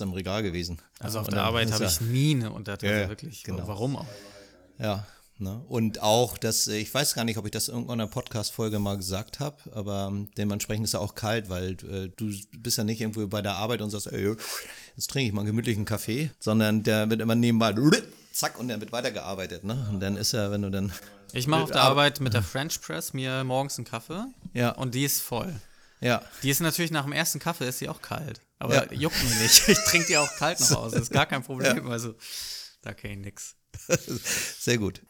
im Regal gewesen. Also auf Und der Arbeit habe ich nie eine Untertasse, Ja, wirklich. genau. Warum auch? Ja, ne? Und auch, dass, äh, ich weiß gar nicht, ob ich das in irgendeiner Podcast-Folge mal gesagt habe, aber ähm, dementsprechend ist er auch kalt, weil äh, du bist ja nicht irgendwo bei der Arbeit und sagst, ey, jetzt trinke ich mal einen gemütlichen Kaffee, sondern der wird immer nebenbei, zack, und dann wird weitergearbeitet, ne? Und dann ist er, wenn du dann, Ich mache auf der Arbeit mit der French Press mir morgens einen Kaffee Ja. und die ist voll. Ja, Die ist natürlich nach dem ersten Kaffee ist sie auch kalt. Aber Ja. juckt mich nicht. Ich trinke die auch kalt noch aus. Das ist gar kein Problem. Also, da kenne ich nix. sehr gut.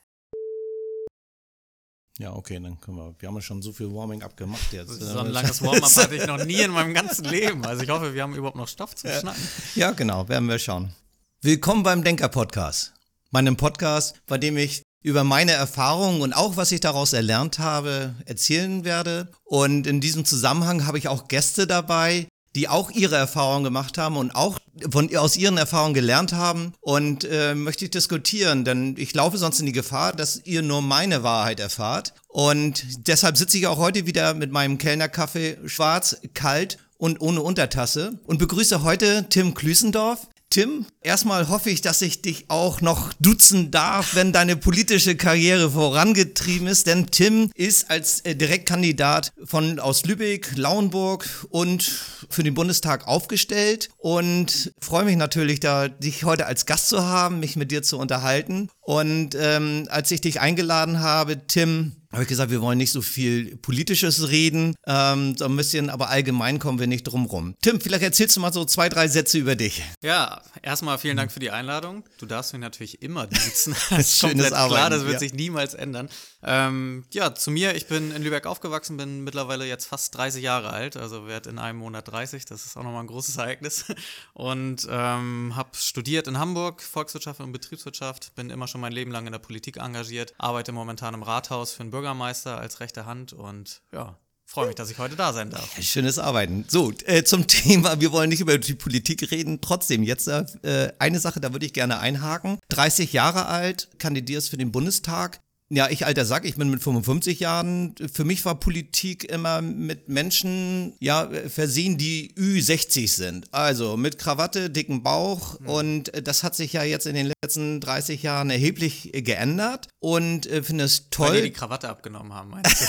Ja, okay, dann können wir, wir haben ja schon so viel Warming-up gemacht jetzt. So ein langes Warm-up hatte ich noch nie in meinem ganzen Leben. Also ich hoffe, wir haben überhaupt noch Stoff zum Schnacken. Ja, genau, werden wir schauen. Willkommen beim Denker-Podcast. Meinem Podcast, bei dem ich über meine Erfahrungen und auch was ich daraus erlernt habe, erzählen werde. Und in diesem Zusammenhang habe ich auch Gäste dabei, die auch ihre Erfahrungen gemacht haben und auch von, aus ihren Erfahrungen gelernt haben. Und äh, möchte ich diskutieren, denn ich laufe sonst in die Gefahr, dass ihr nur meine Wahrheit erfahrt. Und deshalb sitze ich auch heute wieder mit meinem Kellnerkaffee schwarz, kalt und ohne Untertasse und begrüße heute Tim Klüsendorf. Tim, erstmal hoffe ich, dass ich dich auch noch duzen darf, wenn deine politische Karriere vorangetrieben ist, denn Tim ist als äh, Direktkandidat von aus Lübeck, Lauenburg und für den Bundestag aufgestellt und freue mich natürlich, da dich heute als Gast zu haben, mich mit dir zu unterhalten. Und ähm, als ich dich eingeladen habe, Tim, habe ich gesagt, wir wollen nicht so viel Politisches reden, ähm, so ein bisschen, aber allgemein kommen wir nicht drum rum. Tim, vielleicht erzählst du mal so zwei, drei Sätze über dich. Ja, erstmal vielen Dank für die Einladung. Du darfst mich natürlich immer duzen. Das ist Schönes komplett klar, Arbeiten, das wird ja. sich niemals ändern. Ähm, ja, zu mir, ich bin in Lübeck aufgewachsen, bin mittlerweile jetzt fast 30 Jahre alt, also werde in einem Monat 30, das ist auch nochmal ein großes Ereignis. Und ähm, habe studiert in Hamburg, Volkswirtschaft und Betriebswirtschaft, bin immer schon mein Leben lang in der Politik engagiert, arbeite momentan im Rathaus für einen Bürgermeister als rechte Hand und ja, freue mich, dass ich heute da sein darf. Schönes Arbeiten. So, äh, zum Thema, wir wollen nicht über die Politik reden. Trotzdem, jetzt äh, eine Sache, da würde ich gerne einhaken. 30 Jahre alt, kandidierst für den Bundestag. Ja, ich alter Sack, ich bin mit 55 Jahren. Für mich war Politik immer mit Menschen, ja, versehen, die Ü60 sind. Also mit Krawatte, dicken Bauch. Und äh, das hat sich ja jetzt in den letzten 30 Jahren erheblich äh, geändert. Und äh, finde es Weil toll. die die Krawatte abgenommen haben, meinst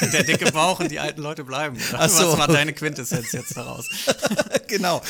du? Der dicke Bauch und die alten Leute bleiben. Ach so. Was war deine Quintessenz jetzt daraus? genau.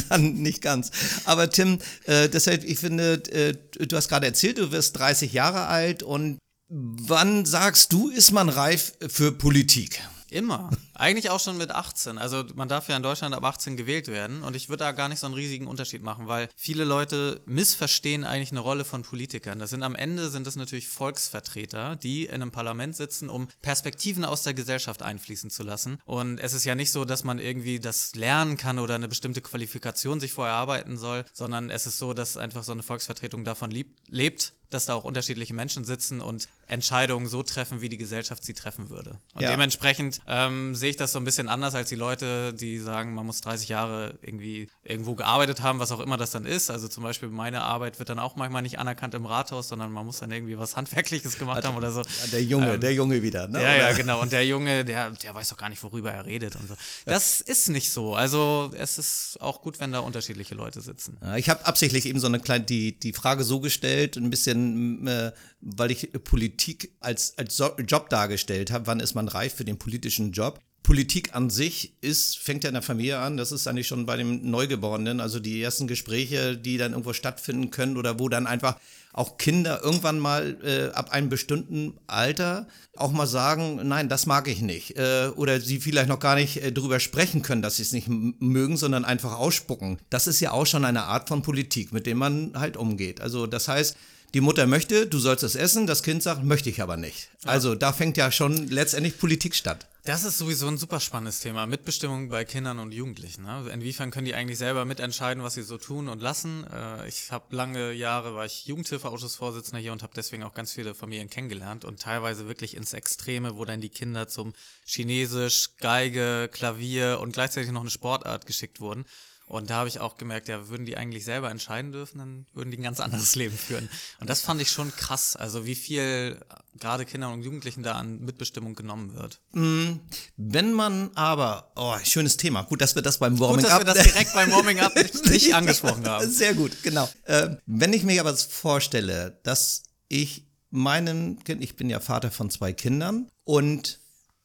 Dann nicht ganz. Aber Tim, äh, deshalb, ich finde, äh, du hast gerade erzählt, du wirst 30 Jahre alt und wann sagst du, ist man reif für Politik? Immer. Eigentlich auch schon mit 18. Also man darf ja in Deutschland ab 18 gewählt werden und ich würde da gar nicht so einen riesigen Unterschied machen, weil viele Leute missverstehen eigentlich eine Rolle von Politikern. Das sind am Ende sind das natürlich Volksvertreter, die in einem Parlament sitzen, um Perspektiven aus der Gesellschaft einfließen zu lassen. Und es ist ja nicht so, dass man irgendwie das lernen kann oder eine bestimmte Qualifikation sich vorher erarbeiten soll, sondern es ist so, dass einfach so eine Volksvertretung davon lieb, lebt, dass da auch unterschiedliche Menschen sitzen und Entscheidungen so treffen, wie die Gesellschaft sie treffen würde. Und Ja. dementsprechend ähm, sehe ich das so ein bisschen anders als die Leute, die sagen, man muss 30 Jahre irgendwie irgendwo gearbeitet haben, was auch immer das dann ist. Also zum Beispiel meine Arbeit wird dann auch manchmal nicht anerkannt im Rathaus, sondern man muss dann irgendwie was Handwerkliches gemacht haben oder so. Der Junge, Ähm, der Junge wieder, ne? Ja, ja, genau. Und der Junge, der, der weiß doch gar nicht, worüber er redet und so. Das ist nicht so. Also es ist auch gut, wenn da unterschiedliche Leute sitzen. Ja, Ich habe absichtlich eben so eine kleine die die Frage so gestellt, ein bisschen, äh, weil ich Politik als als Job dargestellt habe. Wann ist man reif für den politischen Job? Politik an sich ist, fängt ja in der Familie an, das ist eigentlich schon bei dem Neugeborenen, also die ersten Gespräche, die dann irgendwo stattfinden können oder wo dann einfach auch Kinder irgendwann mal äh, ab einem bestimmten Alter auch mal sagen, nein, das mag ich nicht. Äh, oder sie vielleicht noch gar nicht äh, drüber sprechen können, dass sie es nicht mögen, sondern einfach ausspucken. Das ist ja auch schon eine Art von Politik, mit dem man halt umgeht. Also das heißt, die Mutter möchte, du sollst es essen, das Kind sagt, möchte ich aber nicht. Also da fängt ja schon letztendlich Politik statt. Das ist sowieso ein super spannendes Thema. Mitbestimmung bei Kindern und Jugendlichen. Ne? Inwiefern können die eigentlich selber mitentscheiden, was sie so tun und lassen? Äh, ich habe lange Jahre, war ich Jugendhilfeausschussvorsitzender hier und habe deswegen auch ganz viele Familien kennengelernt und teilweise wirklich ins Extreme, wo dann die Kinder zum Chinesisch, Geige, Klavier und gleichzeitig noch eine Sportart geschickt wurden. Und da habe ich auch gemerkt, ja, würden die eigentlich selber entscheiden dürfen, dann würden die ein ganz anderes Leben führen. Und das fand ich schon krass. Also wie viel gerade Kindern und Jugendlichen da an Mitbestimmung genommen wird. Mm, wenn man aber, oh, schönes Thema. Gut, dass wir das beim Warming Up. Gut, dass wir das direkt beim Warming Up nicht, nicht angesprochen haben. Sehr gut, genau. Äh, wenn ich mir aber vorstelle, dass ich meinen Kind, ich bin ja Vater von zwei Kindern und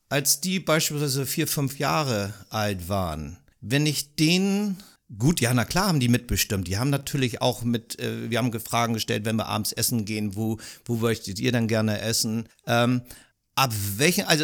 als die beispielsweise vier, fünf Jahre alt waren, wenn ich denen Gut, ja, na klar haben die mitbestimmt. Die haben natürlich auch mit, äh, wir haben Fragen gestellt, wenn wir abends essen gehen, wo, wo möchtet ihr dann gerne essen? Ähm, ab welchen, also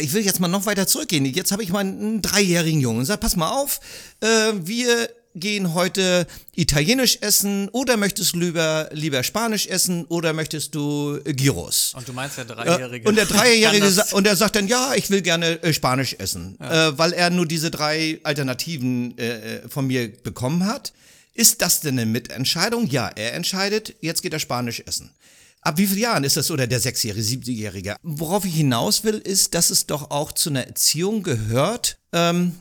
ich will jetzt mal noch weiter zurückgehen. Jetzt habe ich meinen dreijährigen Jungen und sage, pass mal auf, äh, wir gehen heute italienisch essen oder möchtest du lieber, lieber spanisch essen oder möchtest du äh, Gyros? Und du meinst der Dreijährige. und der Dreijährige und er sagt dann, ja, ich will gerne äh, spanisch essen, ja. äh, weil er nur diese drei Alternativen äh, äh, von mir bekommen hat. Ist das denn eine Mitentscheidung? Ja, er entscheidet, jetzt geht er spanisch essen. Ab wie vielen Jahren ist das oder der Sechsjährige, Siebenjährige? Worauf ich hinaus will, ist, dass es doch auch zu einer Erziehung gehört, ähm,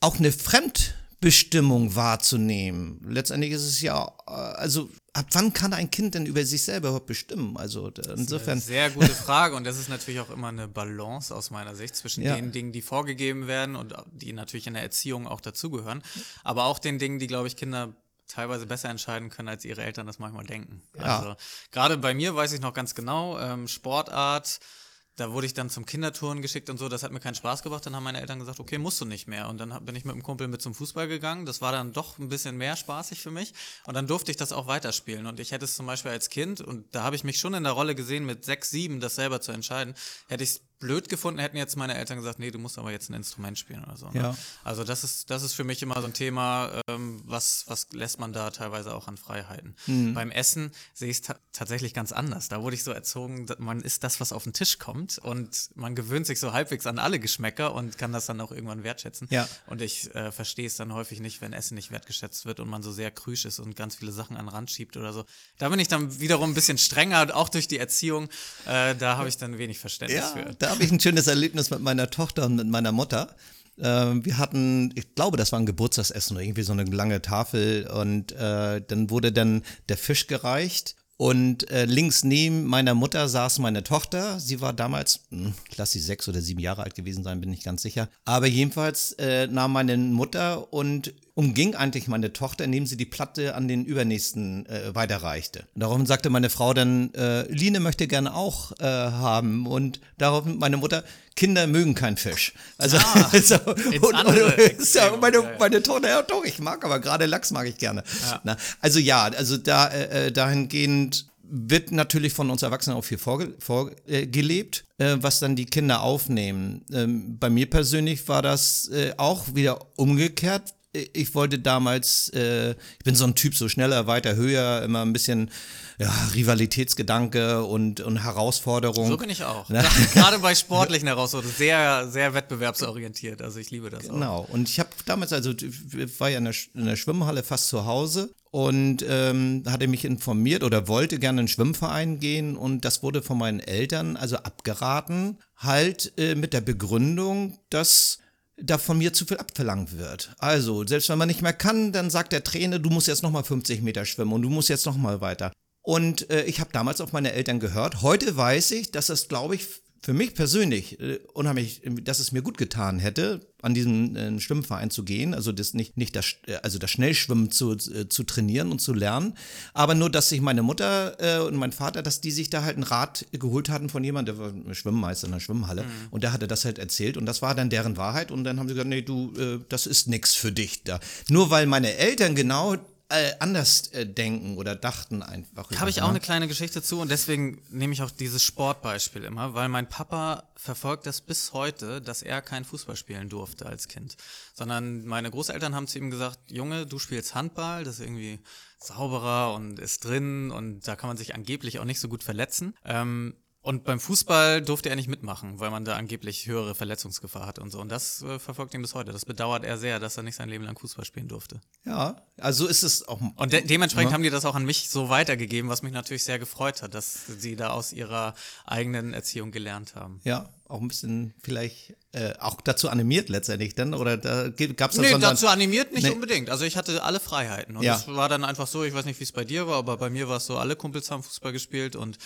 auch eine Fremd Bestimmung wahrzunehmen. Letztendlich ist es ja, äh, also ab wann kann ein Kind denn über sich selber überhaupt bestimmen? Also insofern. sehr gute Frage und das ist natürlich auch immer eine Balance aus meiner Sicht zwischen ja. den Dingen, die vorgegeben werden und die natürlich in der Erziehung auch dazugehören, aber auch den Dingen, die, glaube ich, Kinder teilweise besser entscheiden können, als ihre Eltern das manchmal denken. Ja. Also gerade bei mir weiß ich noch ganz genau, ähm, Sportart, da wurde ich dann zum Kindertouren geschickt und so, das hat mir keinen Spaß gemacht. Dann haben meine Eltern gesagt, okay, musst du nicht mehr. Und dann bin ich mit dem Kumpel mit zum Fußball gegangen. Das war dann doch ein bisschen mehr spaßig für mich. Und dann durfte ich das auch weiterspielen. Und ich hätte es zum Beispiel als Kind, und da habe ich mich schon in der Rolle gesehen, mit sechs, sieben das selber zu entscheiden, hätte ich es blöd gefunden, hätten jetzt meine Eltern gesagt, nee, du musst aber jetzt ein Instrument spielen oder so. Ne? Ja. Also das ist, das ist für mich immer so ein Thema, ähm, was, was lässt man da teilweise auch an Freiheiten. Mhm. Beim Essen sehe ich es ta tatsächlich ganz anders. Da wurde ich so erzogen, man isst das, was auf den Tisch kommt und man gewöhnt sich so halbwegs an alle Geschmäcker und kann das dann auch irgendwann wertschätzen. Ja. Und ich äh, verstehe es dann häufig nicht, wenn Essen nicht wertgeschätzt wird und man so sehr krüsch ist und ganz viele Sachen an den Rand schiebt oder so. Da bin ich dann wiederum ein bisschen strenger, auch durch die Erziehung. Äh, da habe ich dann wenig Verständnis ja, für da habe ich ein schönes Erlebnis mit meiner Tochter und mit meiner Mutter. Ähm, wir hatten, ich glaube, das war ein Geburtstagsessen oder irgendwie so eine lange Tafel und äh, dann wurde dann der Fisch gereicht und äh, links neben meiner Mutter saß meine Tochter. Sie war damals, hm, lass sie sechs oder sieben Jahre alt gewesen sein, bin ich ganz sicher. Aber jedenfalls äh, nahm meine Mutter und umging eigentlich meine Tochter, indem sie die Platte an den übernächsten äh, weiterreichte. Daraufhin sagte meine Frau dann, äh, Line möchte gerne auch äh, haben. Und daraufhin meine Mutter, Kinder mögen keinen Fisch. Also, ah, so, und, und, so, meine, meine Tochter, ja doch, ich mag aber gerade Lachs mag ich gerne. Ja. Na, also ja, also da äh, äh dahingehend wird natürlich von uns Erwachsenen auch viel vorgelebt, vorge äh, was dann die Kinder aufnehmen. Ähm, bei mir persönlich war das äh, auch wieder umgekehrt ich wollte damals, äh, ich bin so ein Typ, so schneller, weiter, höher, immer ein bisschen ja, Rivalitätsgedanke und, und Herausforderung. So bin ich auch. Gerade bei sportlichen Herausforderungen, sehr, sehr wettbewerbsorientiert. Also ich liebe das genau. auch. Genau. Und ich habe damals, also war ja in der, in der Schwimmhalle fast zu Hause und ähm, hatte mich informiert oder wollte gerne in einen Schwimmverein gehen und das wurde von meinen Eltern also abgeraten, halt äh, mit der Begründung, dass da von mir zu viel abverlangt wird. Also, selbst wenn man nicht mehr kann, dann sagt der Trainer, du musst jetzt nochmal 50 Meter schwimmen und du musst jetzt nochmal weiter. Und äh, ich habe damals auf meine Eltern gehört. Heute weiß ich, dass das, glaube ich, für mich persönlich äh, unheimlich, dass es mir gut getan hätte, an diesen äh, Schwimmverein zu gehen, also das nicht, nicht das, äh, also das Schnellschwimmen zu, äh, zu trainieren und zu lernen, aber nur, dass sich meine Mutter äh, und mein Vater, dass die sich da halt einen Rat geholt hatten von jemandem, der war Schwimmmeister in der Schwimmhalle. Mhm. und der hatte das halt erzählt. Und das war dann deren Wahrheit. Und dann haben sie gesagt, nee, du, äh, das ist nix für dich da. Nur weil meine Eltern genau äh, anders äh, denken oder dachten einfach. Habe ich auch eine kleine Geschichte zu und deswegen nehme ich auch dieses Sportbeispiel immer, weil mein Papa verfolgt das bis heute, dass er kein Fußball spielen durfte als Kind, sondern meine Großeltern haben zu ihm gesagt, Junge, du spielst Handball, das ist irgendwie sauberer und ist drin und da kann man sich angeblich auch nicht so gut verletzen. Ähm, und beim Fußball durfte er nicht mitmachen, weil man da angeblich höhere Verletzungsgefahr hat und so. Und das äh, verfolgt ihn bis heute. Das bedauert er sehr, dass er nicht sein Leben lang Fußball spielen durfte. Ja, also ist es auch. Und de dementsprechend ja. haben die das auch an mich so weitergegeben, was mich natürlich sehr gefreut hat, dass sie da aus ihrer eigenen Erziehung gelernt haben. Ja, auch ein bisschen vielleicht äh, auch dazu animiert letztendlich dann? Oder da gab es Nee, dazu animiert nicht Nee. unbedingt. Also ich hatte alle Freiheiten. Und Ja. es war dann einfach so, ich weiß nicht, wie es bei dir war, aber bei mir war es so, alle Kumpels haben Fußball gespielt und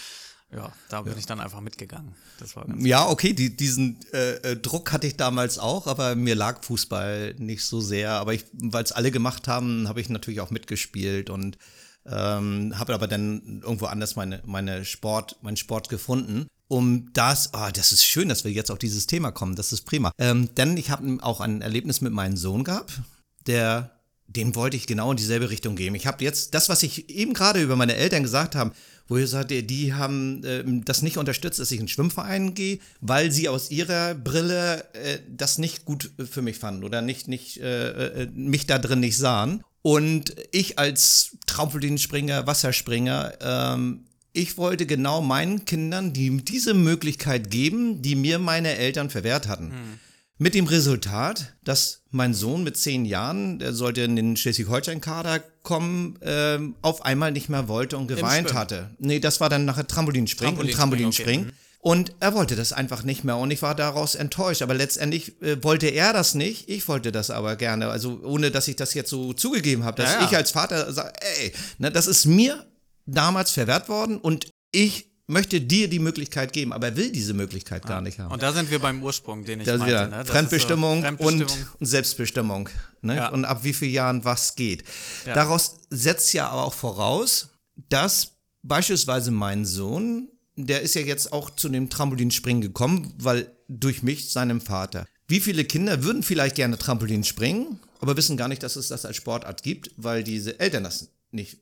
ja, da bin ich dann einfach mitgegangen. Das war ganz Ja, okay, die, diesen äh, äh, Druck hatte ich damals auch, aber mir lag Fußball nicht so sehr. Aber weil es alle gemacht haben, habe ich natürlich auch mitgespielt und ähm, habe aber dann irgendwo anders meine, meine Sport, meinen Sport gefunden. Um das, ah, das ist schön, dass wir jetzt auf dieses Thema kommen. Das ist prima. Ähm, denn ich habe auch ein Erlebnis mit meinem Sohn gehabt, der den wollte ich genau in dieselbe Richtung gehen. Ich habe jetzt das, was ich eben gerade über meine Eltern gesagt habe, wo ihr sagt, die haben ähm, das nicht unterstützt, dass ich in den Schwimmverein gehe, weil sie aus ihrer Brille äh, das nicht gut für mich fanden oder nicht, nicht äh, äh, mich da drin nicht sahen. Und ich als Trampolinspringer, Wasserspringer, ähm, ich wollte genau meinen Kindern die, diese Möglichkeit geben, die mir meine Eltern verwehrt hatten. Mit dem Resultat, dass mein Sohn mit zehn Jahren, der sollte in den Schleswig-Holstein-Kader kommen, ähm, auf einmal nicht mehr wollte und geweint hatte. Nee, das war dann nachher Trampolinspringen und Trampolinspringen, Trampolinspringen. Und er wollte das einfach nicht mehr und ich war daraus enttäuscht. Aber letztendlich äh, wollte er das nicht, ich wollte das aber gerne. Also ohne, dass ich das jetzt so zugegeben habe, dass Ja, ja. ich als Vater sage, ey, ne, das ist mir damals verwehrt worden und ich möchte dir die Möglichkeit geben, aber er will diese Möglichkeit gar nicht haben. Und da sind wir beim Ursprung, den ich Das meinte. ne? Das ist so Fremdbestimmung, Fremdbestimmung. Und, Selbstbestimmung. Ne? Ja. Und ab wie vielen Jahren was geht. Ja. Daraus setzt ja aber auch voraus, dass beispielsweise mein Sohn, der ist ja jetzt auch zu dem Trampolinspringen gekommen, weil durch mich, seinem Vater. Wie viele Kinder würden vielleicht gerne Trampolin springen, aber wissen gar nicht, dass es das als Sportart gibt, weil diese Eltern das nicht,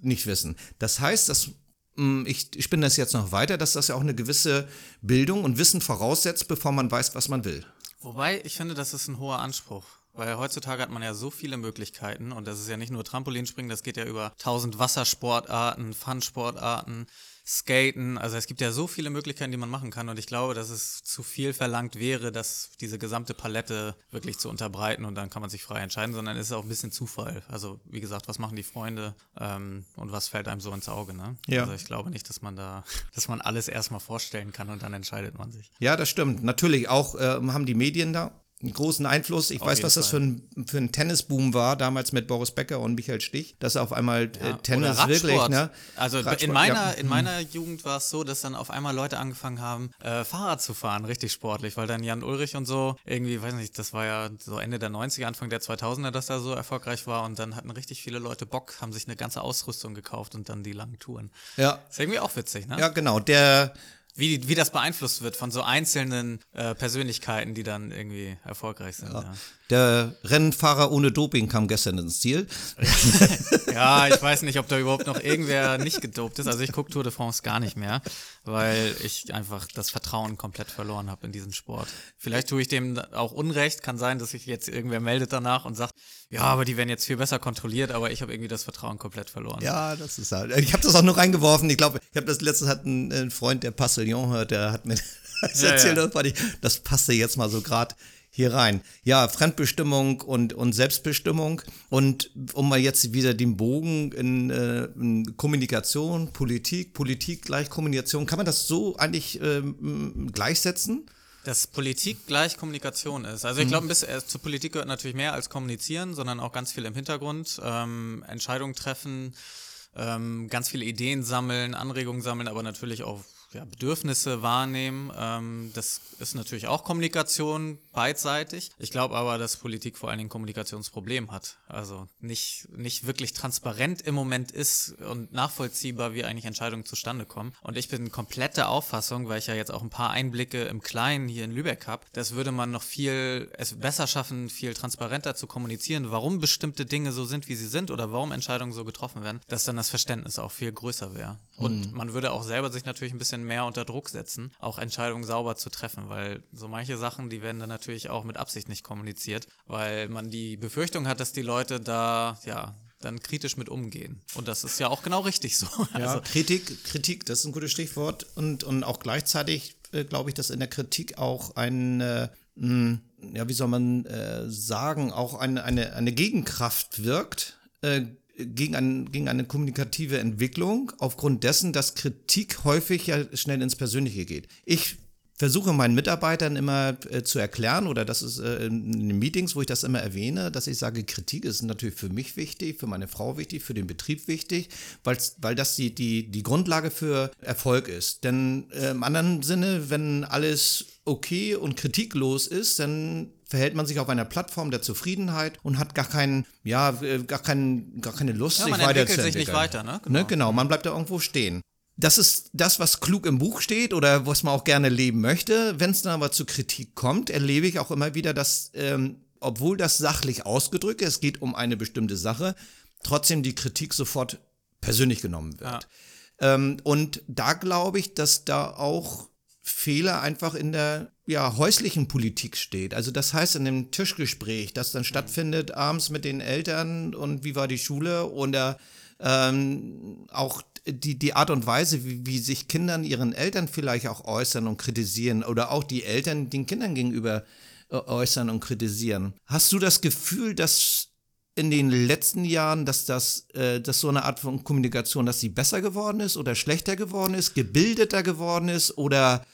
nicht wissen. Das heißt, dass ich spinne das jetzt noch weiter, dass das ja auch eine gewisse Bildung und Wissen voraussetzt, bevor man weiß, was man will. Wobei, ich finde, das ist ein hoher Anspruch. Weil heutzutage hat man ja so viele Möglichkeiten und das ist ja nicht nur Trampolinspringen, das geht ja über tausend Wassersportarten, Fun-Sportarten, Skaten. Also es gibt ja so viele Möglichkeiten, die man machen kann und ich glaube, dass es zu viel verlangt wäre, dass diese gesamte Palette wirklich zu unterbreiten und dann kann man sich frei entscheiden, sondern es ist auch ein bisschen Zufall. Also wie gesagt, was machen die Freunde ähm, und was fällt einem so ins Auge, ne? Ja. Also ich glaube nicht, dass man da, dass man alles erstmal vorstellen kann und dann entscheidet man sich. Ja, das stimmt. Natürlich auch äh, haben die Medien da einen großen Einfluss. Ich Auf weiß, was das für ein, für ein Tennisboom war, damals mit Boris Becker und Michael Stich, dass auf einmal äh, Ja, Tennis oder wirklich, ne? Also Radsport, in meiner, ja. in meiner Jugend war es so, dass dann auf einmal Leute angefangen haben, äh, Fahrrad zu fahren, richtig sportlich, weil dann Jan Ulrich und so, irgendwie, weiß nicht, das war ja so Ende der 90er, Anfang der 2000er, dass da so erfolgreich war und dann hatten richtig viele Leute Bock, haben sich eine ganze Ausrüstung gekauft und dann die langen Touren. Ja. Ist irgendwie auch witzig, ne? Ja, genau. Der, Wie, wie das beeinflusst wird von so einzelnen äh, Persönlichkeiten, die dann irgendwie erfolgreich sind. Ja. der Rennfahrer ohne Doping kam gestern ins Ziel. Ja, ich weiß nicht, ob da überhaupt noch irgendwer nicht gedopt ist. Also ich gucke Tour de France gar nicht mehr, weil ich einfach das Vertrauen komplett verloren habe in diesen Sport. Vielleicht tue ich dem auch Unrecht. Kann sein, dass sich jetzt irgendwer meldet danach und sagt, ja, aber die werden jetzt viel besser kontrolliert, aber ich habe irgendwie das Vertrauen komplett verloren. Ja, das ist halt. Ich habe das auch nur reingeworfen. Ich glaube, ich habe das letztes hat ein, ein Freund, der Passillon hört, der hat mir das Ja, erzählt. ja. Das, ich, das passte jetzt mal so gerade hier rein. Ja, Fremdbestimmung und, und Selbstbestimmung. Und um mal jetzt wieder den Bogen in, äh, in Kommunikation, Politik, Politik gleich Kommunikation, kann man das so eigentlich ähm, gleichsetzen? Dass Politik gleich Kommunikation ist. Also ich glaube, ein bisschen äh, zur Politik gehört natürlich mehr als kommunizieren, sondern auch ganz viel im Hintergrund. Ähm, Entscheidungen treffen, ähm, ganz viele Ideen sammeln, Anregungen sammeln, aber natürlich auch ja, Bedürfnisse wahrnehmen. Ähm, das ist natürlich auch Kommunikation beidseitig. Ich glaube aber, dass Politik vor allen Dingen Kommunikationsproblem hat. Also nicht, nicht wirklich transparent im Moment ist und nachvollziehbar, wie eigentlich Entscheidungen zustande kommen. Und ich bin komplett der Auffassung, weil ich ja jetzt auch ein paar Einblicke im Kleinen hier in Lübeck habe, das würde man noch viel es besser schaffen, viel transparenter zu kommunizieren, warum bestimmte Dinge so sind, wie sie sind oder warum Entscheidungen so getroffen werden, dass dann das Verständnis auch viel größer wäre. Und man würde auch selber sich natürlich ein bisschen mehr unter Druck setzen, auch Entscheidungen sauber zu treffen, weil so manche Sachen, die werden dann natürlich auch mit Absicht nicht kommuniziert, weil man die Befürchtung hat, dass die Leute da, ja, dann kritisch mit umgehen. Und das ist ja auch genau richtig so. Ja, Also, Kritik, Kritik, das ist ein gutes Stichwort. Und, und auch gleichzeitig äh, glaube ich, dass in der Kritik auch ein, äh, mh, ja, wie soll man äh, sagen, auch eine, eine, eine Gegenkraft wirkt äh, gegen, ein, gegen eine kommunikative Entwicklung, aufgrund dessen, dass Kritik häufig ja schnell ins Persönliche geht. Ich versuche meinen Mitarbeitern immer äh, zu erklären, oder das ist äh, in Meetings, wo ich das immer erwähne, dass ich sage, Kritik ist natürlich für mich wichtig, für meine Frau wichtig, für den Betrieb wichtig, weil das die, die, die Grundlage für Erfolg ist. Denn äh, im anderen Sinne, wenn alles okay und kritiklos ist, dann verhält man sich auf einer Plattform der Zufriedenheit und hat gar keinen, ja, äh, gar, keinen, gar keine Lust, ja, sich weiterzuentwickeln. Man entwickelt sich nicht weiter, ne? Genau. ne? Genau, man bleibt da irgendwo stehen. Das ist das, was klug im Buch steht oder was man auch gerne leben möchte. Wenn es dann aber zu Kritik kommt, erlebe ich auch immer wieder, dass, ähm, obwohl das sachlich ausgedrückt ist, es geht um eine bestimmte Sache, trotzdem die Kritik sofort persönlich genommen wird. Ja. Ähm, und da glaube ich, dass da auch Fehler einfach in der ja, häuslichen Politik steht. Also das heißt in dem Tischgespräch, das dann stattfindet abends mit den Eltern und wie war die Schule oder ähm, auch die, die Art und Weise, wie, wie sich Kindern ihren Eltern vielleicht auch äußern und kritisieren oder auch die Eltern den Kindern gegenüber äh, äußern und kritisieren. Hast du das Gefühl, dass in den letzten Jahren, dass das, äh, dass so eine Art von Kommunikation, dass sie besser geworden ist oder schlechter geworden ist, gebildeter geworden ist oder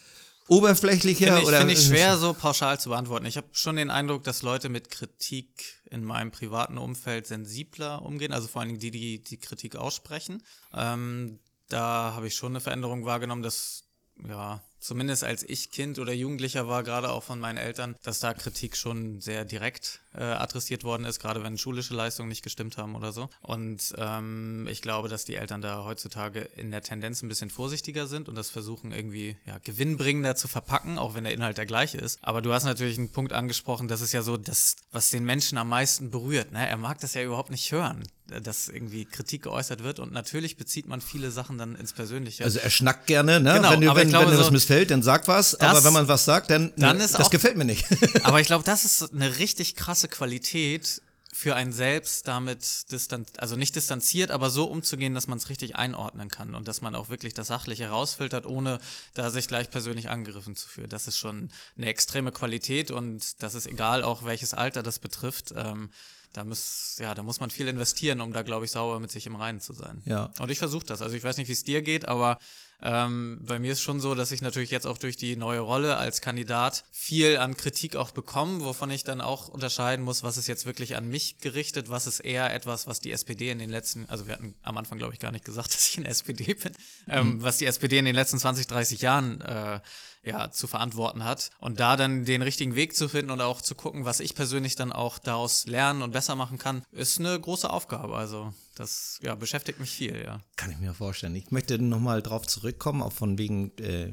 oberflächlicher? Finde ich, oder find ich schwer so pauschal zu beantworten. Ich habe schon den Eindruck, dass Leute mit Kritik in meinem privaten Umfeld sensibler umgehen, also vor allen Dingen die, die die Kritik aussprechen. Ähm, da habe ich schon eine Veränderung wahrgenommen, dass ja, zumindest als ich Kind oder Jugendlicher war, gerade auch von meinen Eltern, dass da Kritik schon sehr direkt äh, adressiert worden ist, gerade wenn schulische Leistungen nicht gestimmt haben oder so. Und ähm, ich glaube, dass die Eltern da heutzutage in der Tendenz ein bisschen vorsichtiger sind und das versuchen irgendwie ja, gewinnbringender zu verpacken, auch wenn der Inhalt der gleiche ist. Aber du hast natürlich einen Punkt angesprochen, das ist ja so das, was den Menschen am meisten berührt. Ne? Er mag das ja überhaupt nicht hören dass irgendwie Kritik geäußert wird und natürlich bezieht man viele Sachen dann ins Persönliche. Also er schnackt gerne, ne? Genau, wenn, du, wenn, glaube, wenn dir das missfällt, dann sag was, das, aber wenn man was sagt, dann, dann ne, ist das auch, gefällt mir nicht. aber ich glaube, das ist eine richtig krasse Qualität für einen selbst damit distanz, also nicht distanziert, aber so umzugehen, dass man es richtig einordnen kann und dass man auch wirklich das Sachliche rausfiltert, ohne da sich gleich persönlich angegriffen zu fühlen. Das ist schon eine extreme Qualität und das ist egal, auch welches Alter das betrifft. Ähm, da muss, ja, da muss man viel investieren, um da, glaube ich, sauber mit sich im Reinen zu sein. Ja. Und ich versuche das. Also ich weiß nicht, wie es dir geht, aber ähm, bei mir ist schon so, dass ich natürlich jetzt auch durch die neue Rolle als Kandidat viel an Kritik auch bekomme, wovon ich dann auch unterscheiden muss, was ist jetzt wirklich an mich gerichtet, was ist eher etwas, was die SPD in den letzten, also wir hatten am Anfang, glaube ich, gar nicht gesagt, dass ich in der SPD bin, ähm, mhm. was die SPD in den letzten 20, 30 Jahren äh, ja, zu verantworten hat. Und da dann den richtigen Weg zu finden und auch zu gucken, was ich persönlich dann auch daraus lernen und besser machen kann, ist eine große Aufgabe. Also das ja, beschäftigt mich viel, ja. Kann ich mir vorstellen. Ich möchte nochmal drauf zurückkommen, auch von wegen äh,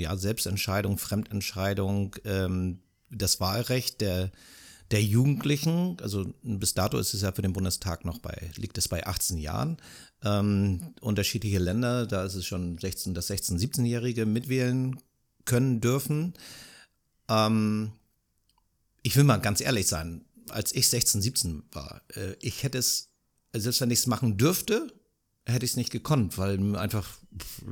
ja, Selbstentscheidung, Fremdentscheidung, ähm, das Wahlrecht der der Jugendlichen, also bis dato ist es ja für den Bundestag noch bei, liegt es bei 18 Jahren. Ähm, unterschiedliche Länder, da ist es schon 16, dass 16-, 17-Jährige mitwählen können dürfen. Ähm, ich will mal ganz ehrlich sein, als ich 16, 17 war, äh, ich hätte es, selbst wenn ich es machen dürfte, hätte ich es nicht gekonnt, weil mir einfach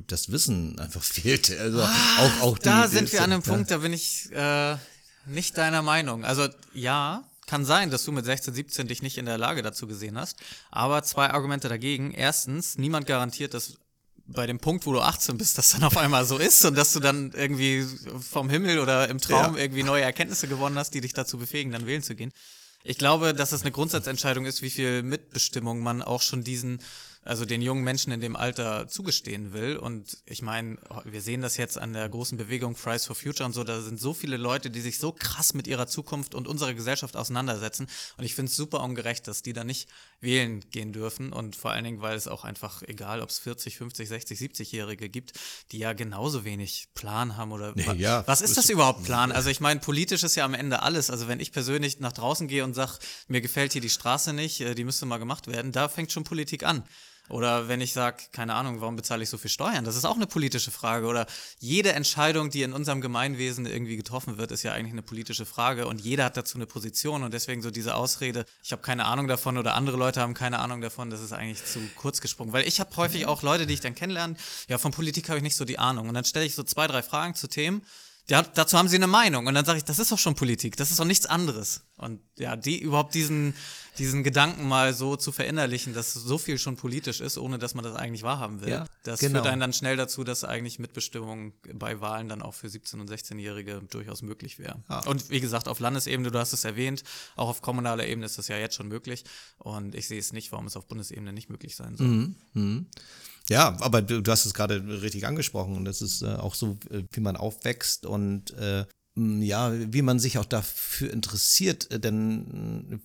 das Wissen einfach fehlte. Also ah, auch, auch die, da sind wir an einem Punkt, da bin ich äh, nicht deiner Meinung. Also ja, kann sein, dass du mit 16, 17 dich nicht in der Lage dazu gesehen hast. Aber zwei Argumente dagegen. Erstens, niemand garantiert, dass bei dem Punkt, wo du 18 bist, das dann auf einmal so ist und dass du dann irgendwie vom Himmel oder im Traum ja. irgendwie neue Erkenntnisse gewonnen hast, die dich dazu befähigen, dann wählen zu gehen. Ich glaube, dass es eine Grundsatzentscheidung ist, wie viel Mitbestimmung man auch schon diesen also den jungen Menschen in dem Alter zugestehen will. Und ich meine, wir sehen das jetzt an der großen Bewegung Fridays for Future und so, da sind so viele Leute, die sich so krass mit ihrer Zukunft und unserer Gesellschaft auseinandersetzen. Und ich finde es super ungerecht, dass die da nicht wählen gehen dürfen. Und vor allen Dingen, weil es auch einfach, egal ob es 40, 50, 60, 70-Jährige gibt, die ja genauso wenig Plan haben oder nee, ja, was ist das überhaupt Plan? Also ich meine, politisch ist ja am Ende alles. Also wenn ich persönlich nach draußen gehe und sage, mir gefällt hier die Straße nicht, äh, die müsste mal gemacht werden, da fängt schon Politik an. Oder wenn ich sage, keine Ahnung, warum bezahle ich so viel Steuern? Das ist auch eine politische Frage. Oder jede Entscheidung, die in unserem Gemeinwesen irgendwie getroffen wird, ist ja eigentlich eine politische Frage und jeder hat dazu eine Position und deswegen so diese Ausrede, ich habe keine Ahnung davon oder andere Leute haben keine Ahnung davon, das ist eigentlich zu kurz gesprungen. Weil ich habe häufig auch Leute, die ich dann kennenlerne, ja, von Politik habe ich nicht so die Ahnung. Und dann stelle ich so zwei, drei Fragen zu Themen ja, dazu haben sie eine Meinung. Und dann sage ich, das ist doch schon Politik, das ist doch nichts anderes. Und ja, die überhaupt diesen, diesen Gedanken mal so zu verinnerlichen, dass so viel schon politisch ist, ohne dass man das eigentlich wahrhaben will. Ja, das genau. führt einen dann schnell dazu, dass eigentlich Mitbestimmung bei Wahlen dann auch für 17- und 16-Jährige durchaus möglich wäre. Ja. Und wie gesagt, auf Landesebene, du hast es erwähnt, auch auf kommunaler Ebene ist das ja jetzt schon möglich. Und ich sehe es nicht, warum es auf Bundesebene nicht möglich sein soll. Mhm. Mhm. Ja, aber du, du, hast es gerade richtig angesprochen und das ist äh, auch so, äh, wie man aufwächst und äh, ja, wie man sich auch dafür interessiert, äh, denn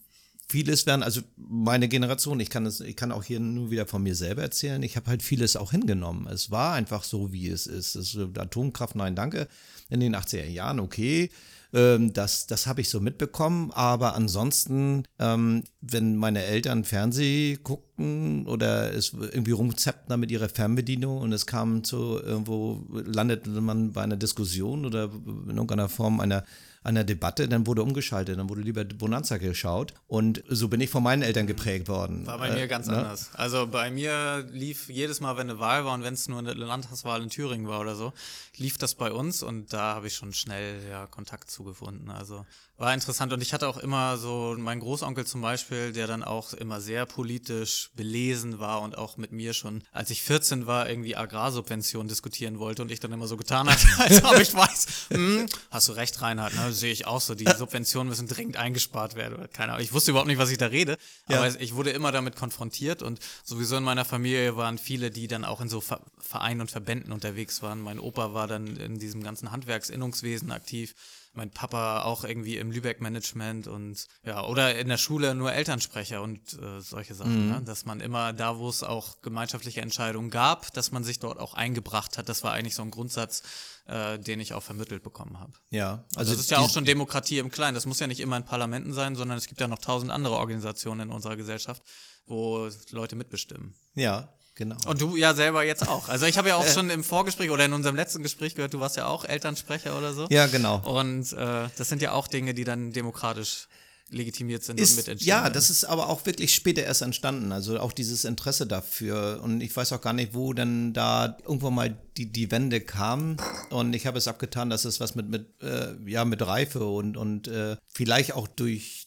vieles werden, also meine Generation, ich kann es, ich kann auch hier nur wieder von mir selber erzählen, ich habe halt vieles auch hingenommen. Es war einfach so, wie es ist. Es ist Atomkraft, nein, danke. In den 80er Jahren, okay. Ähm, das das habe ich so mitbekommen. Aber ansonsten, ähm, wenn meine Eltern Fernseh guckten oder es irgendwie rumzeppten mit ihrer Fernbedienung und es kam zu irgendwo, landete man bei einer Diskussion oder in irgendeiner Form einer einer Debatte, dann wurde umgeschaltet, dann wurde lieber Bonanza geschaut. Und so bin ich von meinen Eltern geprägt worden. War bei äh, mir ganz ne? anders. Also bei mir lief jedes Mal, wenn eine Wahl war und wenn es nur eine Landtagswahl in Thüringen war oder so, lief das bei uns und da habe ich schon schnell ja Kontakt zugefunden. Also war interessant und ich hatte auch immer so meinen Großonkel zum Beispiel, der dann auch immer sehr politisch belesen war und auch mit mir schon, als ich 14 war, irgendwie Agrarsubventionen diskutieren wollte und ich dann immer so getan hat, als ob ich weiß, hm, hast du recht, Reinhard, ne, sehe ich auch so, die Subventionen müssen dringend eingespart werden. Keine Ahnung, ich wusste überhaupt nicht, was ich da rede, ja. aber ich wurde immer damit konfrontiert und sowieso in meiner Familie waren viele, die dann auch in so Vereinen und Verbänden unterwegs waren. Mein Opa war dann in diesem ganzen Handwerksinnungswesen aktiv mein Papa auch irgendwie im Lübeck-Management und ja, oder in der Schule nur Elternsprecher und äh, solche Sachen, mhm. ne? dass man immer da, wo es auch gemeinschaftliche Entscheidungen gab, dass man sich dort auch eingebracht hat. Das war eigentlich so ein Grundsatz, äh, den ich auch vermittelt bekommen habe. Ja, also, also das ist ja auch schon Demokratie im Kleinen. Das muss ja nicht immer in Parlamenten sein, sondern es gibt ja noch tausend andere Organisationen in unserer Gesellschaft, wo Leute mitbestimmen. Ja, Genau. Und du ja selber jetzt auch. Also ich habe ja auch schon im Vorgespräch oder in unserem letzten Gespräch gehört, du warst ja auch Elternsprecher oder so. Ja, genau. Und äh, das sind ja auch Dinge, die dann demokratisch legitimiert sind ist, und mitentschieden Ja, das ist aber auch wirklich später erst entstanden. Also auch dieses Interesse dafür. Und ich weiß auch gar nicht, wo denn da irgendwann mal die, die Wende kam. Und ich habe es abgetan, dass es was mit, mit, äh, ja, mit Reife und, und äh, vielleicht auch durch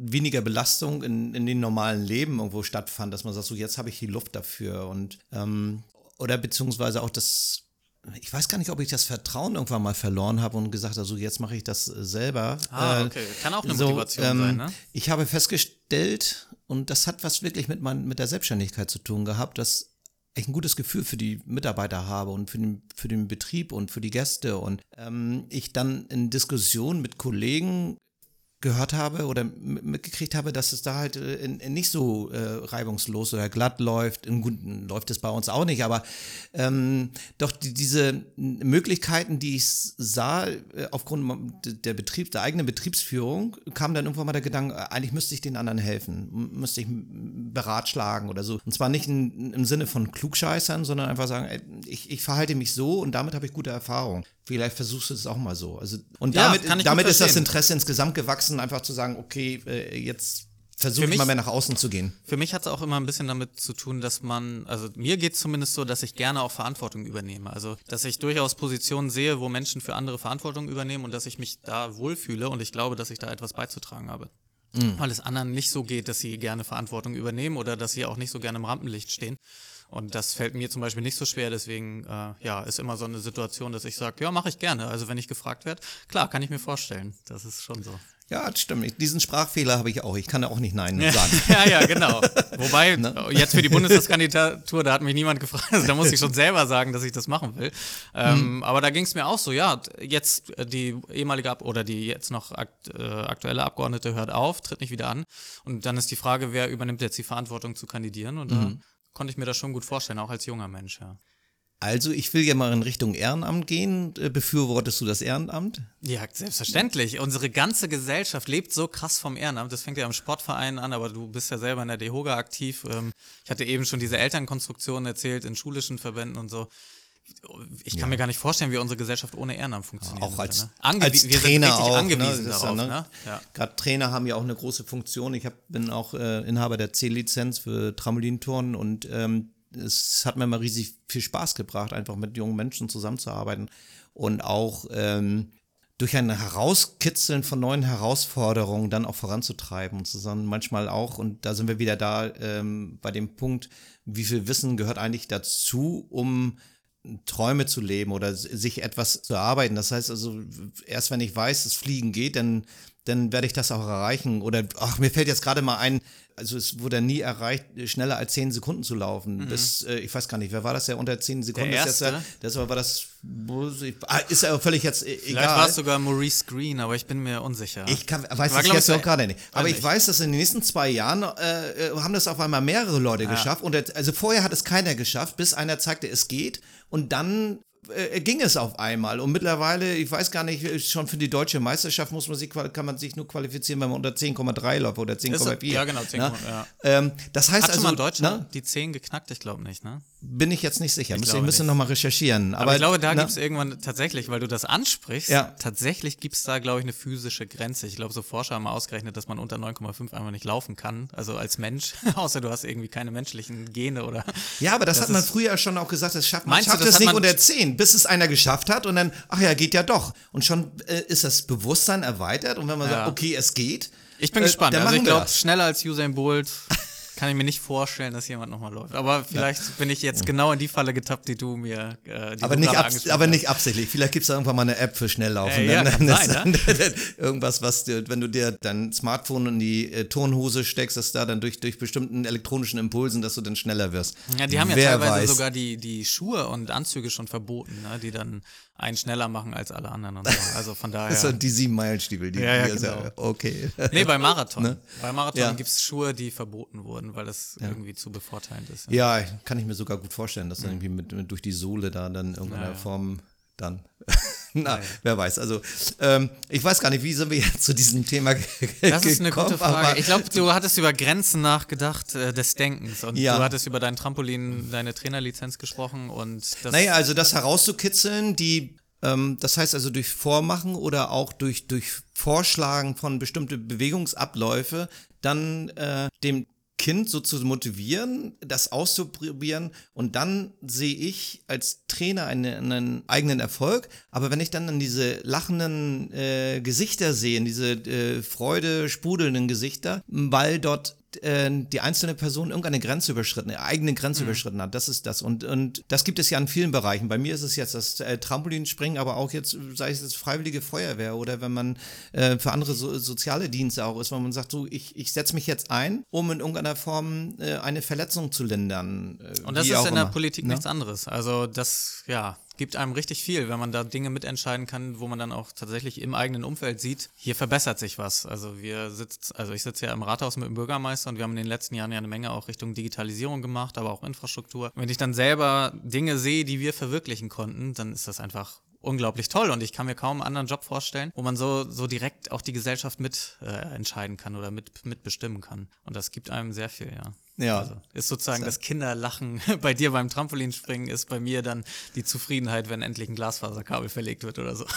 weniger Belastung in, in den normalen Leben irgendwo stattfand, dass man sagt, so jetzt habe ich die Luft dafür und ähm, oder beziehungsweise auch das, ich weiß gar nicht, ob ich das Vertrauen irgendwann mal verloren habe und gesagt habe, so jetzt mache ich das selber. Ah, äh, okay. Kann auch eine so, Motivation ähm, sein, ne? Ich habe festgestellt, und das hat was wirklich mit, mein, mit der Selbstständigkeit zu tun gehabt, dass ich ein gutes Gefühl für die Mitarbeiter habe und für den, für den Betrieb und für die Gäste und ähm, ich dann in Diskussionen mit Kollegen gehört habe oder mitgekriegt habe, dass es da halt äh, nicht so äh, reibungslos oder glatt läuft. Im Guten läuft es bei uns auch nicht, aber ähm, doch die, diese Möglichkeiten, die ich sah, äh, aufgrund der Betrieb, der eigenen Betriebsführung, kam dann irgendwann mal der Gedanke, eigentlich müsste ich den anderen helfen, müsste ich beratschlagen oder so. Und zwar nicht in, im Sinne von Klugscheißern, sondern einfach sagen, ich, ich verhalte mich so und damit habe ich gute Erfahrungen. Vielleicht versuchst du es auch mal so. Also, und ja, damit, damit ist das Interesse insgesamt gewachsen, einfach zu sagen, okay, äh, jetzt versuche ich mal mehr nach außen zu gehen. Für mich hat es auch immer ein bisschen damit zu tun, dass man, also mir geht es zumindest so, dass ich gerne auch Verantwortung übernehme. Also, dass ich durchaus Positionen sehe, wo Menschen für andere Verantwortung übernehmen und dass ich mich da wohlfühle und ich glaube, dass ich da etwas beizutragen habe. Mhm. Weil es anderen nicht so geht, dass sie gerne Verantwortung übernehmen oder dass sie auch nicht so gerne im Rampenlicht stehen. Und das fällt mir zum Beispiel nicht so schwer, deswegen äh, ja, ist immer so eine Situation, dass ich sage, ja, mache ich gerne. Also wenn ich gefragt werde, klar, kann ich mir vorstellen. Das ist schon so. Ja, das stimmt. Diesen Sprachfehler habe ich auch. Ich kann ja auch nicht Nein sagen. ja, ja, genau. Wobei, ne? jetzt für die Bundestagskandidatur, da hat mich niemand gefragt. Also da muss ich schon selber sagen, dass ich das machen will. Ähm, hm. Aber da ging es mir auch so, ja, jetzt die ehemalige Ab oder die jetzt noch akt, äh, aktuelle Abgeordnete hört auf, tritt nicht wieder an. Und dann ist die Frage, wer übernimmt jetzt die Verantwortung zu kandidieren? Und da hm konnte ich mir das schon gut vorstellen, auch als junger Mensch, ja. Also, ich will ja mal in Richtung Ehrenamt gehen. Äh, befürwortest du das Ehrenamt? Ja, selbstverständlich. Unsere ganze Gesellschaft lebt so krass vom Ehrenamt. Das fängt ja am Sportverein an, aber du bist ja selber in der DEHOGA aktiv. Ähm, ich hatte eben schon diese Elternkonstruktion erzählt in schulischen Verbänden und so. Ich kann ja. mir gar nicht vorstellen, wie unsere Gesellschaft ohne Ehrenamt funktioniert. Auch als, ne? als wir Trainer auch. Ne? Angewiesen ne? darauf, ja, ne? Ja. Gerade Trainer haben ja auch eine große Funktion. Ich hab, bin auch äh, Inhaber der C-Lizenz für Trampolinturnen und ähm, es hat mir mal riesig viel Spaß gebracht, einfach mit jungen Menschen zusammenzuarbeiten und auch ähm, durch ein Herauskitzeln von neuen Herausforderungen dann auch voranzutreiben und zusammen manchmal auch, und da sind wir wieder da ähm, bei dem Punkt, wie viel Wissen gehört eigentlich dazu, um Träume zu leben oder sich etwas zu erarbeiten. Das heißt also, erst wenn ich weiß, dass Fliegen geht, dann, dann werde ich das auch erreichen. Oder, ach, mir fällt jetzt gerade mal ein, also es wurde nie erreicht, schneller als zehn Sekunden zu laufen. Mhm. Bis, äh, ich weiß gar nicht, wer war das, der unter zehn Sekunden der ist? Erste? Jetzt, das war das, ah, ist ja völlig jetzt egal. Vielleicht war es sogar Maurice Green, aber ich bin mir unsicher. Ich kann, weiß War, das jetzt auch gerade nicht. Aber ich nicht. weiß, dass in den nächsten zwei Jahren äh, äh, haben das auf einmal mehrere Leute geschafft. Und also vorher hat es keiner geschafft, bis einer zeigte, es geht. Und dann äh, ging es auf einmal. Und mittlerweile, ich weiß gar nicht, schon für die deutsche Meisterschaft muss man sich, kann man sich nur qualifizieren, wenn man unter 10,3 läuft oder 10,4. ja, genau, 10,3, Ne? ja. Ähm, das heißt Hat schon also, mal ein Deutscher ne, die 10 geknackt? Ich glaube nicht, ne? Bin ich jetzt nicht sicher. Ich Müssen, glaube müssen nicht. nochmal recherchieren. Aber, Aber, ich glaube, da ne? gibt es irgendwann tatsächlich, weil du das ansprichst, Ja. tatsächlich gibt es da, glaube ich, eine physische Grenze. Ich glaube, so Forscher haben mal ausgerechnet, dass man unter 9,5 einfach nicht laufen kann, also als Mensch, außer du hast irgendwie keine menschlichen Gene oder. Ja, aber das, Das hat man früher schon auch gesagt, das schafft man Meinst du, schafft das es nicht unter 10, bis es einer geschafft hat und dann, ach ja, geht ja doch. Und schon äh, ist das Bewusstsein erweitert und wenn man Ja. sagt, okay, es geht. Ich bin äh, gespannt. Also ich glaube, schneller als Usain Bolt kann ich mir nicht vorstellen, dass jemand nochmal läuft. Aber vielleicht bin ich jetzt genau in die Falle getappt, die du mir. Äh, die Aber du nicht, abs aber nicht absichtlich. Vielleicht gibt es da irgendwann mal eine App für Schnelllaufen. Äh, ja, Dann- sein, Irgendwas, was dir, wenn du dir dein Smartphone in die äh, Turnhose steckst, dass da dann durch, durch bestimmten elektronischen Impulsen, dass du dann schneller wirst. Ja, die haben ja Wer teilweise weiß. sogar die, die Schuhe und Anzüge schon verboten, ne? die dann einen schneller machen als alle anderen und so. Also von daher. Das sind die sieben Meilenstiefel. Die, Ja, ja, genau. okay. Nee, bei Marathon. Ne? Bei Marathon Ja. gibt es Schuhe, die verboten wurden, weil das irgendwie zu bevorteilend ist. Ja, kann ich mir sogar gut vorstellen, dass dann irgendwie mit, mit durch die Sohle da dann in irgendeiner Ja, ja. Form dann. Na, wer weiß. Also, ähm, ich weiß gar nicht, wie sind wir jetzt zu diesem Thema ge Das ist eine gekommen, gute Frage. Ich glaube, du hattest über Grenzen nachgedacht äh, des Denkens und Ja. du hattest über dein Trampolin, deine Trainerlizenz gesprochen und das. Naja, also das herauszukitzeln, die, ähm, das heißt also durch Vormachen oder auch durch, durch Vorschlagen von bestimmte Bewegungsabläufe, dann äh, dem Kind so zu motivieren, das auszuprobieren und dann sehe ich als Trainer einen, einen eigenen Erfolg. Aber wenn ich dann an diese lachenden äh, Gesichter sehe, diese äh, Freude sprudelnden Gesichter, weil dort die einzelne Person irgendeine Grenze überschritten, eine eigene Grenze überschritten hat. Das ist das. Und, und das gibt es ja in vielen Bereichen. Bei mir ist es jetzt das äh, Trampolinspringen, aber auch jetzt, sei es jetzt freiwillige Feuerwehr oder wenn man äh, für andere so, soziale Dienste auch ist, wenn man sagt, so, ich, ich setze mich jetzt ein, um in irgendeiner Form äh, eine Verletzung zu lindern. Äh, Und das ist in der immer. Politik Ne? nichts anderes. Also das, ja, gibt einem richtig viel, wenn man da Dinge mitentscheiden kann, wo man dann auch tatsächlich im eigenen Umfeld sieht, hier verbessert sich was. Also wir sitzt, also ich sitze ja im Rathaus mit dem Bürgermeister und wir haben in den letzten Jahren ja eine Menge auch Richtung Digitalisierung gemacht, aber auch Infrastruktur. Wenn ich dann selber Dinge sehe, die wir verwirklichen konnten, dann ist das einfach unglaublich toll und ich kann mir kaum einen anderen Job vorstellen, wo man so, so direkt auch die Gesellschaft mit äh, entscheiden kann oder mit, mitbestimmen kann. Und das gibt einem sehr viel, ja. Ja. Also ist sozusagen das Kinderlachen bei dir beim Trampolinspringen, ist bei mir dann die Zufriedenheit, wenn endlich ein Glasfaserkabel verlegt wird oder so.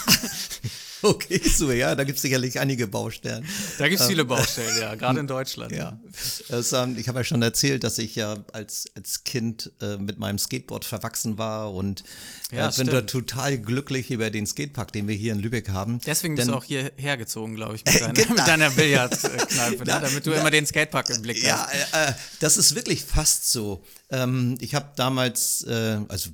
Okay, so, ja, da gibt es sicherlich einige Baustellen. Da gibt es viele Baustellen, ja, gerade in Deutschland. Ja, das, ähm, ich habe ja schon erzählt, dass ich ja als, als Kind äh, mit meinem Skateboard verwachsen war und äh, Ja, bin da total glücklich über den Skatepark, den wir hier in Lübeck haben. Deswegen bist Denn- du auch hierher gezogen, glaube ich, mit deiner, Genau. mit deiner Billardkneipe, ne? damit du immer den Skatepark im Blick Ja, hast. äh, äh, das ist wirklich fast so. Ähm, ich habe damals, äh, also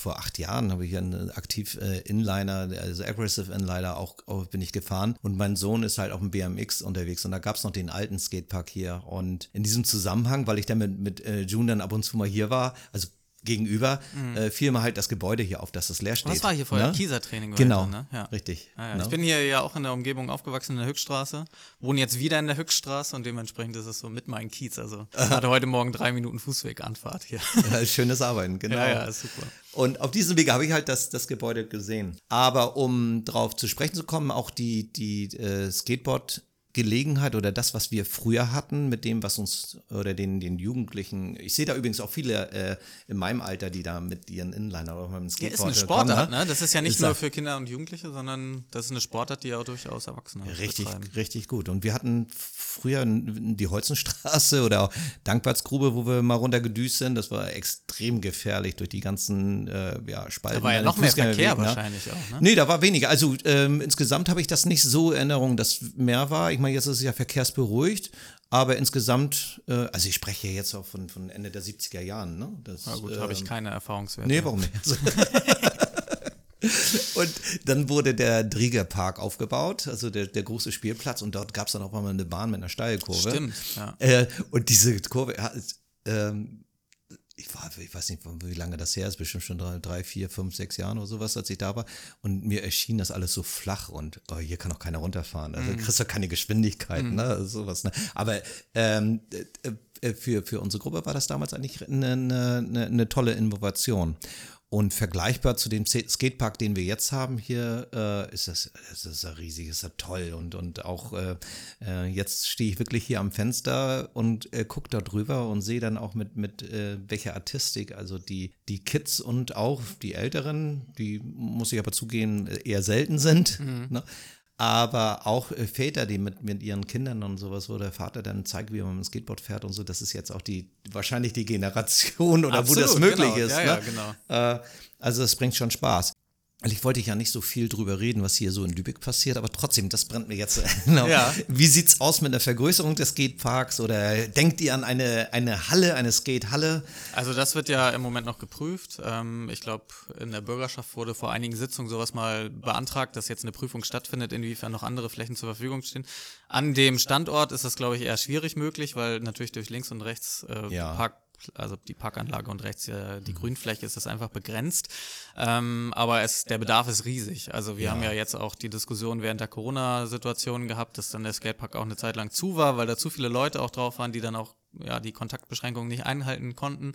vor acht Jahren habe ich einen aktiv äh, Inliner, also Aggressive Inliner auch, auch bin ich gefahren. Und mein Sohn ist halt auf dem BMX unterwegs. Und da gab es noch den alten Skatepark hier. Und in diesem Zusammenhang, weil ich dann mit, mit äh, June dann ab und zu mal hier war, also gegenüber, äh, fiel mir halt das Gebäude hier auf, dass das leer steht. Das war hier vorher ne? Kiesertraining. Genau, ne? ja. richtig. Ja, ja. ne? Ich bin hier ja auch in der Umgebung aufgewachsen in der Hückstraße, wohne jetzt wieder in der Hückstraße und dementsprechend ist es so mit meinem Kiez. Also hatte heute Morgen drei Minuten Fußweganfahrt hier. Ja, Schönes Arbeiten, genau. Ja, ja, super. Und auf diesem Wege habe ich halt das, das Gebäude gesehen. Aber um drauf zu sprechen zu kommen, auch die, die äh, Skateboard Gelegenheit oder das, was wir früher hatten, mit dem, was uns oder den, den Jugendlichen, ich sehe da übrigens auch viele äh, in meinem Alter, die da mit ihren Inliner oder mit dem Ja, Skateboard ist eine kommen, Sportart, ne? Das ist ja nicht Ist nur ja- für Kinder und Jugendliche, sondern das ist eine Sportart, die ja auch durchaus Erwachsene Richtig, betreiben. richtig gut. Und wir hatten früher die Holzenstraße oder auch Dankbartsgrube, wo wir mal runtergedüst sind. Das war extrem gefährlich durch die ganzen äh, ja, Spalten. Da war ja noch mehr Verkehr ne? wahrscheinlich auch, ne? Nee, da war weniger. Also ähm, insgesamt habe ich das nicht so in Erinnerung, dass mehr war. Ich meine, jetzt ist es ja verkehrsberuhigt, aber insgesamt, äh, also ich spreche ja jetzt auch von, von Ende der 70er Jahren. Ne? Das, Na gut, habe ich ähm, keine Erfahrungswerte. Nee, warum nicht? Also und dann wurde der Drieger Park aufgebaut, also der, der große Spielplatz, und dort gab es dann auch mal eine Bahn mit einer Steilkurve. Stimmt, ja. Äh, und diese Kurve, ähm, ich, war, ich weiß nicht, wie lange das her ist, bestimmt schon drei, drei, vier, fünf, sechs Jahren oder sowas, als ich da war. Und mir erschien das alles so flach und oh, hier kann auch keiner runterfahren. Also kriegst du keine Geschwindigkeit, ne? Also sowas, ne? Aber ähm, äh, äh, für, für unsere Gruppe war das damals eigentlich eine, eine, eine tolle Innovation. Und vergleichbar zu dem Skatepark, den wir jetzt haben hier, äh, ist das, das ist ja riesig, ist ja toll. Und, und auch äh, äh, jetzt stehe ich wirklich hier am Fenster und äh, gucke da drüber und sehe dann auch mit, mit äh, welcher Artistik, also die, die Kids und auch die Älteren, die muss ich aber zugehen, eher selten sind. Ne? Aber auch äh, Väter, die mit, mit ihren Kindern und sowas, wo der Vater dann zeigt, wie man mit dem Skateboard fährt und so, das ist jetzt auch die, wahrscheinlich die Generation oder wo das Absolut, möglich genau. ist. Ja, ne? ja, genau. Äh, also es bringt schon Spaß. Wollte ich ja nicht so viel drüber reden, was hier so in Lübeck passiert, aber trotzdem, das brennt mir jetzt. genau. Ja. Wie sieht's aus mit einer Vergrößerung des Skateparks oder denkt ihr an eine, eine Halle, eine Skatehalle? Also das wird ja im Moment noch geprüft. Ähm, ich glaube, in der Bürgerschaft wurde vor einigen Sitzungen sowas mal beantragt, dass jetzt eine Prüfung stattfindet, inwiefern noch andere Flächen zur Verfügung stehen. An dem Standort ist das, glaube ich, eher schwierig möglich, weil natürlich durch links und rechts äh, Ja. Park also die Parkanlage und rechts äh, die Grünfläche ist das einfach begrenzt. Ähm, aber es, der Bedarf ist riesig. Also wir haben ja jetzt auch die Diskussion während der Corona-Situation gehabt, dass dann der Skatepark auch eine Zeit lang zu war, weil da zu viele Leute auch drauf waren, die dann auch ja, die Kontaktbeschränkungen nicht einhalten konnten.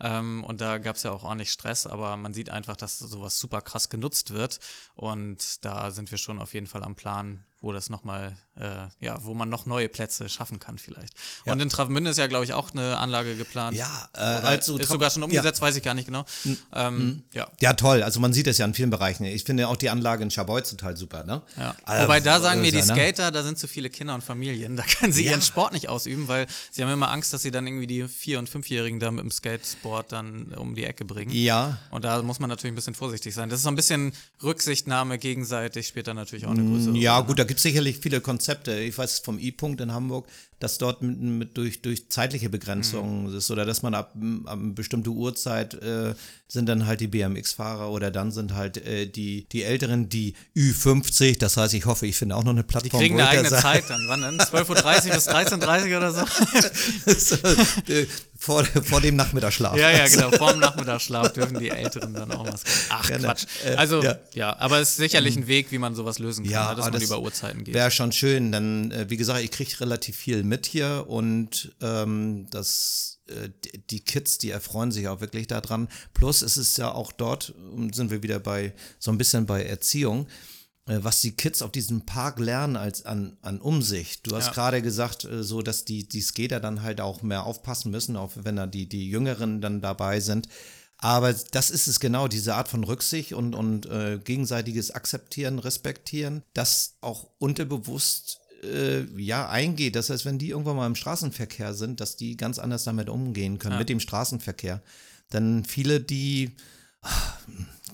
Ähm, und da gab es ja auch ordentlich Stress, aber man sieht einfach, dass sowas super krass genutzt wird. Und da sind wir schon auf jeden Fall am Plan, wo das nochmal, äh, ja, wo man noch neue Plätze schaffen kann vielleicht. Und in Travemünde ist ja, glaube ich, auch eine Anlage geplant. Ja, äh, also ist sogar schon ja. umgesetzt, weiß ich gar nicht genau. Ähm, ja. Ja, toll. Also man sieht das ja in vielen Bereichen. Ich finde auch die Anlage in Schabolz total super, ne? Ja. Äh, Wobei da sagen mir die ne? Skater, da sind zu viele Kinder und Familien. Da können sie Ja. ihren Sport nicht ausüben, weil sie haben immer Angst, dass sie dann irgendwie die Vier- und Fünfjährigen da mit dem Skateboard dann um die Ecke bringen. Ja, Und da muss man natürlich ein bisschen vorsichtig sein. Das ist so ein bisschen Rücksichtnahme gegenseitig, spielt dann natürlich auch eine größere Ja, Rolle. gut, da gibt es sicherlich viele Konzepte. Ich weiß vom E-Punkt in Hamburg, dass dort mit, mit durch, durch zeitliche Begrenzungen ist oder dass man ab, ab eine bestimmte Uhrzeit äh, sind dann halt die BMX-Fahrer oder dann sind halt äh, die, die Älteren, die Ü50. Das heißt, ich hoffe, ich finde auch noch eine Die Plattform. kriegen wo eine eigene Zeit dann. Wann denn? 12.30 Uhr bis 13.30 Uhr oder so? vor, vor dem Nachmittagsschlaf. Ja, ja, genau. Vorm Nachmittagsschlaf dürfen die Älteren dann auch was. Ach, Ja, ne, Quatsch. äh, Also, ja. ja. aber es ist sicherlich ein Weg, wie man sowas lösen kann, Ja, ne, dass man das über Uhrzeiten geht. Wäre schon schön, dann, äh, wie gesagt, ich kriege relativ viel mit hier und ähm, das, äh, die- Kids, die erfreuen sich auch wirklich daran. Plus es ist ja auch dort, sind wir wieder bei so ein bisschen bei Erziehung, was die Kids auf diesem Park lernen als an, an Umsicht. Du hast Ja. gerade gesagt, äh, so dass die, die Skater dann halt auch mehr aufpassen müssen, auch wenn da die, die Jüngeren dann dabei sind. Aber das ist es genau, diese Art von Rücksicht und, und äh, gegenseitiges Akzeptieren, Respektieren, das auch unterbewusst äh, ja eingeht. Das heißt, wenn die irgendwann mal im Straßenverkehr sind, dass die ganz anders damit umgehen können, Ja. mit dem Straßenverkehr. Dann viele, die ah,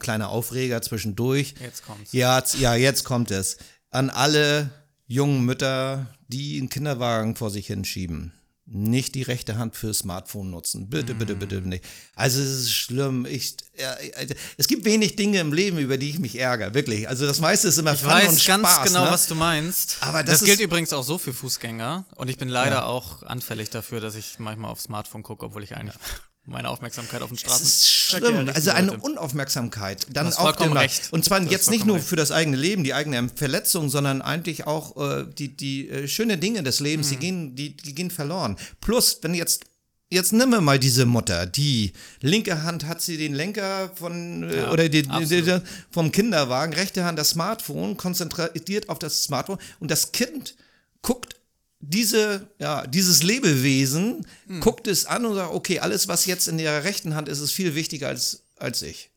kleine Aufreger zwischendurch. Jetzt kommt's. Ja, ja, jetzt kommt es. An alle jungen Mütter, die einen Kinderwagen vor sich hinschieben. Nicht die rechte Hand fürs Smartphone nutzen. Bitte, bitte, bitte Mm. nicht. Also es ist schlimm. Ich, ja, also, es gibt wenig Dinge im Leben, über die ich mich ärgere. Wirklich. Also das meiste ist immer Ich Fun weiß und ganz Spaß, genau, ne? was du meinst. Aber das das gilt übrigens auch so für Fußgänger. Und ich bin leider auch anfällig dafür, dass ich manchmal aufs Smartphone gucke, obwohl ich eigentlich meine Aufmerksamkeit auf den Straßen. ist schlimm. Also eine Unaufmerksamkeit. Dann vollkommen dem recht. Und zwar Du hast jetzt nicht nur recht. für das eigene Leben, die eigene Verletzung, sondern eigentlich auch äh, die, die äh, schönen Dinge des Lebens, Mhm. die, gehen, die, die gehen verloren. Plus, wenn jetzt. Jetzt nimm mir mal diese Mutter, die linke Hand hat sie den Lenker von äh, Ja, oder die, die, vom Kinderwagen, rechte Hand das Smartphone, konzentriert auf das Smartphone und das Kind guckt diese, ja, dieses Lebewesen, Hm. guckt es an und sagt, okay, alles, was jetzt in der rechten Hand ist, ist viel wichtiger als, als ich.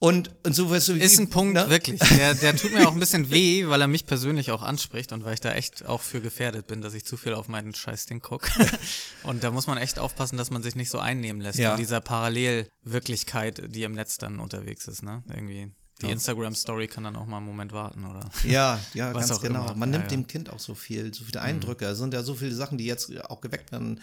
Und, und so weißt du, Ist ein Punkt, ne? wirklich. Der, der tut mir auch ein bisschen weh, weil er mich persönlich auch anspricht und weil ich da echt auch für gefährdet bin, dass ich zu viel auf meinen Scheißding gucke. und da muss man echt aufpassen, dass man sich nicht so einnehmen lässt Ja. von dieser Parallelwirklichkeit, die im Netz dann unterwegs ist, ne? Irgendwie. Die Instagram-Story kann dann auch mal einen Moment warten, oder? Ja, ja, ganz genau. immer. Man nimmt ja. Mhm. dem Kind auch so viel, so viele Eindrücke. Es sind ja so viele Sachen, die jetzt auch geweckt werden.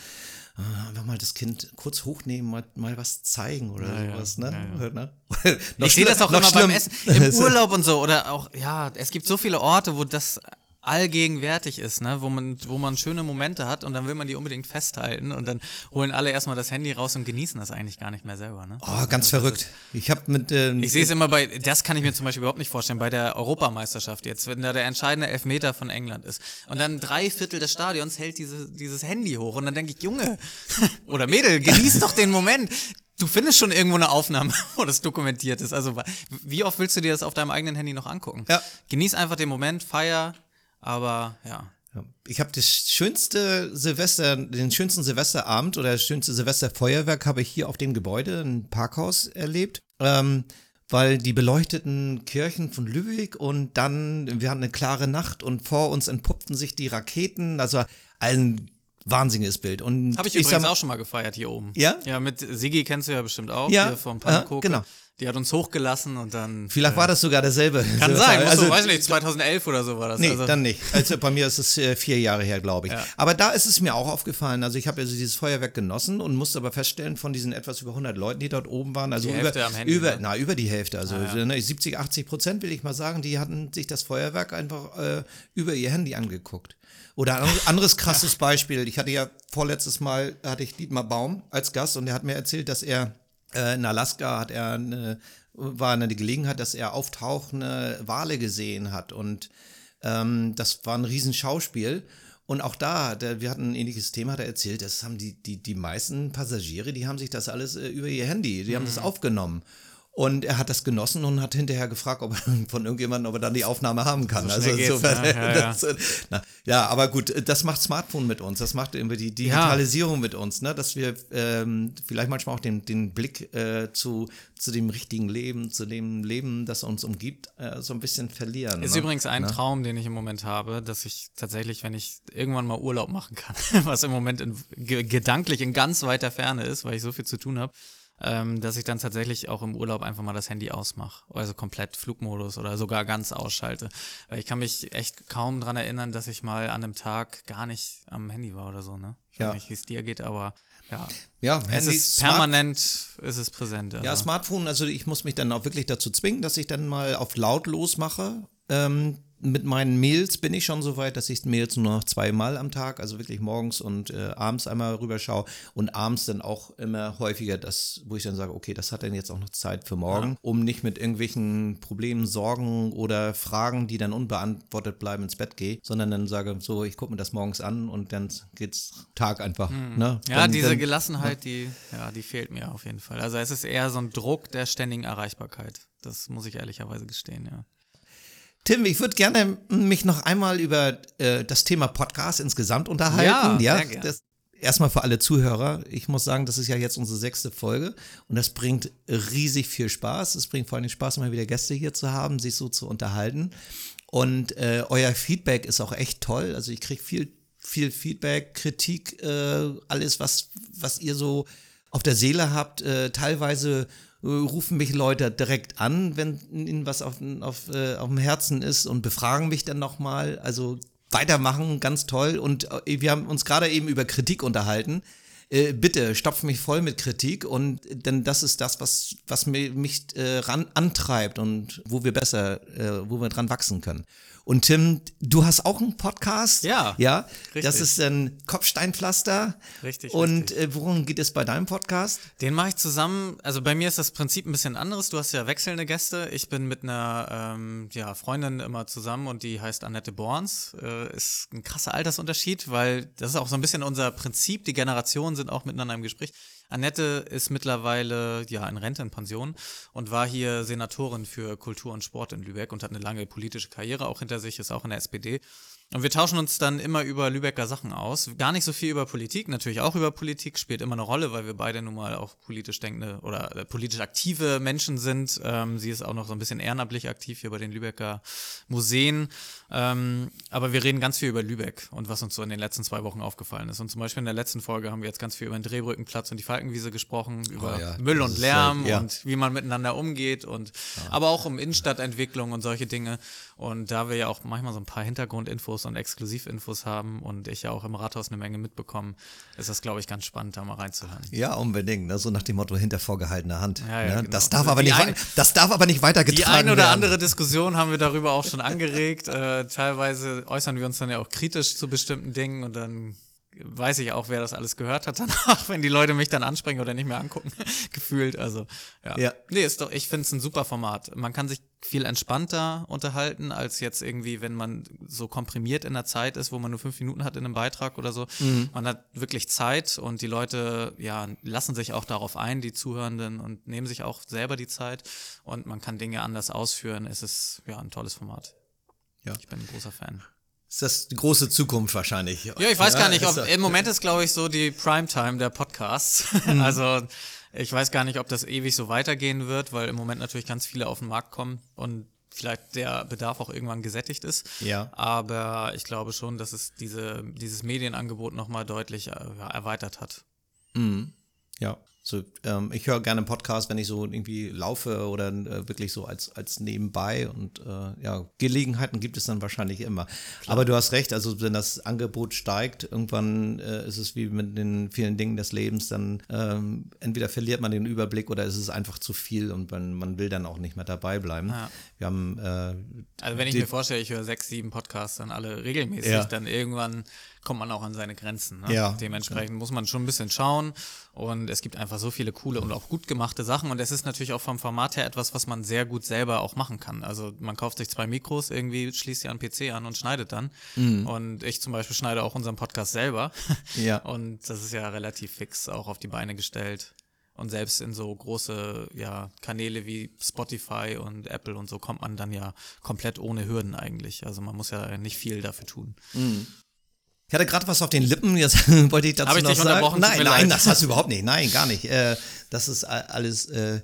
Äh, Einfach mal das Kind kurz hochnehmen, mal, mal was zeigen oder Ja, sowas, ne? Ne? Ich sehe das auch immer beim schlimm- Essen, im Urlaub und so. Oder auch, ja, es gibt so viele Orte, wo das allgegenwärtig ist, ne? wo, man, wo man schöne Momente hat und dann will man die unbedingt festhalten und dann holen alle erstmal das Handy raus und genießen das eigentlich gar nicht mehr selber. Ne? Oh, ganz verrückt. Ich habe mit. Ähm, Ich sehe es immer bei, das kann ich mir zum Beispiel überhaupt nicht vorstellen, bei der Europameisterschaft jetzt, wenn da der entscheidende Elfmeter von England ist. Und dann drei Viertel des Stadions hält diese, dieses Handy hoch und dann denke ich, Junge oder Mädel, genieß doch den Moment. Du findest schon irgendwo eine Aufnahme, wo das dokumentiert ist. Also wie oft willst du dir das auf deinem eigenen Handy noch angucken? Ja. Genieß einfach den Moment, feier, aber ja. Ich habe das schönste Silvester, den schönsten Silvesterabend oder das schönste Silvesterfeuerwerk habe ich hier auf dem Gebäude, ein Parkhaus, erlebt. Ähm, weil die beleuchteten Kirchen von Lübeck und dann, wir hatten eine klare Nacht und vor uns entpuppten sich die Raketen. Also ein wahnsinniges Bild. Und Habe ich, sag übrigens auch schon mal gefeiert hier oben. Ja? Ja, mit Sigi kennst du ja bestimmt auch, Ja, hier vom Pannenkoke. genau. Die hat uns hochgelassen und dann. Vielleicht war das sogar derselbe. Kann sein, musst also, du, weiß nicht, 2011 oder so war das. Nee, also, dann nicht. Also bei mir ist es äh, vier Jahre her, glaube ich. Ja. Aber da ist es mir auch aufgefallen. Also ich habe also dieses Feuerwerk genossen und musste aber feststellen, von diesen etwas über 100 Leuten, die dort oben waren, also Die über, Handy, über, ne? na, über die Hälfte, also Ah, ja. ne, 70, 80 Prozent will ich mal sagen, die hatten sich das Feuerwerk einfach äh, über ihr Handy angeguckt. Oder ein anderes krasses Beispiel. Ich hatte ja vorletztes Mal, hatte ich Dietmar Baum als Gast und er hat mir erzählt, dass er äh, in Alaska hat er eine, war eine Gelegenheit, dass er auftauchende Wale gesehen hat und ähm, das war ein Riesenschauspiel. Und auch da, der, wir hatten ein ähnliches Thema, hat er erzählt, das haben die, die, die meisten Passagiere, die haben sich das alles äh, über ihr Handy, die haben das aufgenommen. Und er hat das genossen und hat hinterher gefragt, ob er von irgendjemandem, ob er dann die Aufnahme haben kann. So geht's, insofern, ne? Ja, ja. das, äh, na, ja, aber gut, das macht Smartphone mit uns, das macht irgendwie die Digitalisierung mit uns, ne? dass wir ähm, vielleicht manchmal auch den, den Blick äh, zu, zu dem richtigen Leben, zu dem Leben, das uns umgibt, äh, so ein bisschen verlieren. Ist ne? übrigens ein Ne? Traum, den ich im Moment habe, dass ich tatsächlich, wenn ich irgendwann mal Urlaub machen kann, was im Moment in, ge gedanklich in ganz weiter Ferne ist, weil ich so viel zu tun habe, ähm, dass ich dann tatsächlich auch im Urlaub einfach mal das Handy ausmache. Also komplett Flugmodus oder sogar ganz ausschalte. Weil ich kann mich echt kaum dran erinnern, dass ich mal an einem Tag gar nicht am Handy war oder so, ne? Ich Ja. weiß nicht, wie es dir geht, aber ja. Ja, Es ist Smart- permanent, ist es präsent. Ja, also. Smartphone, also ich muss mich dann auch wirklich dazu zwingen, dass ich dann mal auf lautlos mache. Ähm, mit meinen Mails bin ich schon so weit, dass ich Mails nur noch zweimal am Tag, also wirklich morgens und äh, abends einmal rüberschaue und abends dann auch immer häufiger das, wo ich dann sage, okay, das hat dann jetzt auch noch Zeit für morgen, um nicht mit irgendwelchen Problemen, Sorgen oder Fragen, die dann unbeantwortet bleiben, ins Bett gehe, sondern dann sage, so, ich gucke mir das morgens an und dann geht's Tag einfach. Ne? Ja, dann, diese dann, Gelassenheit, die, ja, die fehlt mir auf jeden Fall. Also es ist eher so ein Druck der ständigen Erreichbarkeit. Das muss ich ehrlicherweise gestehen, ja. Tim, ich würde gerne mich noch einmal über äh, das Thema Podcast insgesamt unterhalten. Ja, sehr gern. das, erstmal für alle Zuhörer. Ich muss sagen, das ist ja jetzt unsere sechste Folge und das bringt riesig viel Spaß. Es bringt vor allem Spaß, mal wieder Gäste hier zu haben, sich so zu unterhalten. Und äh, euer Feedback ist auch echt toll. Also ich kriege viel, viel Feedback, Kritik, äh, alles, was, was ihr so auf der Seele habt. Äh, teilweise rufen mich Leute direkt an, wenn ihnen was auf, auf, äh, auf dem Herzen ist und befragen mich dann nochmal. Also weitermachen, ganz toll. Und äh, wir haben uns gerade eben über Kritik unterhalten. Äh, bitte stopf mich voll mit Kritik und denn das ist das, was, was mich, mich äh, ran, antreibt und wo wir besser, äh, wo wir dran wachsen können. Und Tim, du hast auch einen Podcast. Ja, Ja. richtig. Das ist ein Kopfsteinpflaster. Richtig, Und richtig. äh, worum geht es bei deinem Podcast? Den mache ich zusammen, also bei mir ist das Prinzip ein bisschen anderes. Du hast ja wechselnde Gäste. Ich bin mit einer ähm, ja, Freundin immer zusammen und die heißt Annette Borns. Äh, ist ein krasser Altersunterschied, weil das ist auch so ein bisschen unser Prinzip. Die Generationen sind auch miteinander im Gespräch. Annette ist mittlerweile ja in Rente, in Pension und war hier Senatorin für Kultur und Sport in Lübeck und hat eine lange politische Karriere auch hinter sich, ist auch in der SPD. Und wir tauschen uns dann immer über Lübecker Sachen aus. Gar nicht so viel über Politik, natürlich auch über Politik, spielt immer eine Rolle, weil wir beide nun mal auch politisch denkende oder äh, politisch aktive Menschen sind. Ähm, sie ist auch noch so ein bisschen ehrenamtlich aktiv hier bei den Lübecker Museen. Ähm, aber wir reden ganz viel über Lübeck und was uns so in den letzten zwei Wochen aufgefallen ist. Und zum Beispiel in der letzten Folge haben wir jetzt ganz viel über den Drehbrückenplatz und die Falkenwiese gesprochen, über Oh ja, Müll und ist, Lärm äh, ja. und wie man miteinander umgeht und aber auch um Innenstadtentwicklung und solche Dinge. Und da wir ja auch manchmal so ein paar Hintergrundinfos und Exklusivinfos haben und ich ja auch im Rathaus eine Menge mitbekommen, ist das, glaube ich, ganz spannend, da mal reinzuhören. Ja, unbedingt. Ne? So nach dem Motto hinter vorgehaltener Hand. Ja, ja, ne? genau. das, darf aber die nicht, ein- das darf aber nicht weitergetragen Die eine oder werden. andere Diskussion haben wir darüber auch schon angeregt. Äh, teilweise äußern wir uns dann ja auch kritisch zu bestimmten Dingen und dann weiß ich auch, wer das alles gehört hat danach, wenn die Leute mich dann ansprechen oder nicht mehr angucken, gefühlt. Also ja. Ja. Nee, ist doch, ich finde es ein super Format. Man kann sich viel entspannter unterhalten, als jetzt irgendwie, wenn man so komprimiert in der Zeit ist, wo man nur fünf Minuten hat in einem Beitrag oder so. Man hat wirklich Zeit und die Leute, ja, lassen sich auch darauf ein, die Zuhörenden, und nehmen sich auch selber die Zeit und man kann Dinge anders ausführen. Es ist, ja, ein tolles Format. Ja. Ich bin ein großer Fan. Ist das die große Zukunft wahrscheinlich? Ja, ich weiß gar nicht, ob im Moment ist, glaube ich, so die Primetime der Podcasts. Also ich weiß gar nicht, ob das ewig so weitergehen wird, weil im Moment natürlich ganz viele auf den Markt kommen und vielleicht der Bedarf auch irgendwann gesättigt ist. Ja. Aber ich glaube schon, dass es diese, dieses Medienangebot nochmal deutlich äh, ja, erweitert hat. Ja. So, ähm, ich höre gerne Podcasts, wenn ich so irgendwie laufe oder äh, wirklich so als, als nebenbei und äh, ja, Gelegenheiten gibt es dann wahrscheinlich immer. Aber du hast recht, also wenn das Angebot steigt, irgendwann äh, ist es wie mit den vielen Dingen des Lebens, dann ähm, entweder verliert man den Überblick oder ist es einfach zu viel und man, man will dann auch nicht mehr dabei bleiben. Ja. Wir haben äh, Also wenn ich mir vorstelle, ich höre sechs, sieben Podcasts dann alle regelmäßig, Ja. dann irgendwann kommt man auch an seine Grenzen. Ne? Ja. Dementsprechend muss man schon ein bisschen schauen und es gibt einfach so viele coole und auch gut gemachte Sachen und es ist natürlich auch vom Format her etwas, was man sehr gut selber auch machen kann. Also man kauft sich zwei Mikros, irgendwie schließt sie an den PC an und schneidet dann. Und ich zum Beispiel schneide auch unseren Podcast selber. Ja. Und das ist ja relativ fix auch auf die Beine gestellt. Und selbst in so große ja, Kanäle wie Spotify und Apple und so kommt man dann ja komplett ohne Hürden eigentlich. Also man muss ja nicht viel dafür tun. Ich hatte gerade was auf den Lippen, jetzt wollte ich dazu Hab ich noch sagen. Nein, nein, das hast du überhaupt nicht. Nein, gar nicht. Äh, das ist alles äh,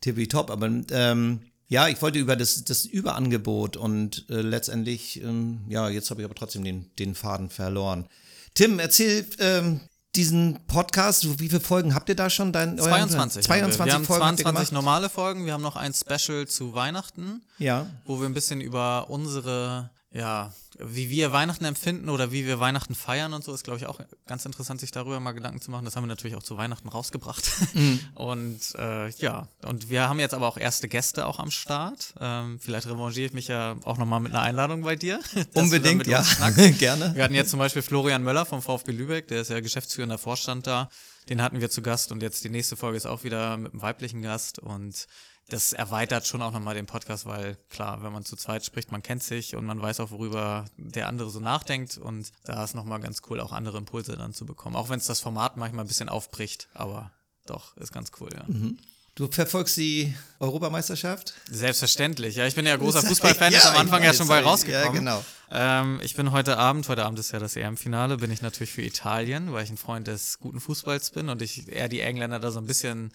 tippitopp. Aber ähm, ja, ich wollte über das, das Überangebot und äh, letztendlich, ähm, ja, jetzt habe ich aber trotzdem den, den Faden verloren. Tim, erzähl ähm, diesen Podcast, wie viele Folgen habt ihr da schon? Dein, euren- 22. 22 haben wir. haben Folgen habt ihr 22 gemacht? normale Folgen. Wir haben noch ein Special zu Weihnachten, Ja. wo wir ein bisschen über unsere, ja, wie wir Weihnachten empfinden oder wie wir Weihnachten feiern und so, ist, glaube ich, auch ganz interessant, sich darüber mal Gedanken zu machen. Das haben wir natürlich auch zu Weihnachten rausgebracht. Mhm. Und äh, ja, und wir haben jetzt aber auch erste Gäste auch am Start. Ähm, vielleicht revanchiere ich mich ja auch nochmal mit einer Einladung bei dir. Unbedingt, ja. Gerne. Wir hatten jetzt zum Beispiel Florian Möller vom VfB Lübeck, der ist ja geschäftsführender Vorstand da. Den hatten wir zu Gast und jetzt die nächste Folge ist auch wieder mit einem weiblichen Gast und das erweitert schon auch nochmal den Podcast, weil klar, wenn man zu zweit spricht, man kennt sich und man weiß auch, worüber der andere so nachdenkt und da ist nochmal ganz cool, auch andere Impulse dann zu bekommen. Auch wenn es das Format manchmal ein bisschen aufbricht, aber doch, ist ganz cool, ja. Du verfolgst die Europameisterschaft? Selbstverständlich, ja. Ich bin ja großer Fußballfan, Ja, ist am Anfang ja schon bei ja, rausgekommen. genau. Ähm, ich bin heute Abend, heute Abend ist ja das EM-Finale, bin ich natürlich für Italien, weil ich ein Freund des guten Fußballs bin und ich eher die Engländer da so ein bisschen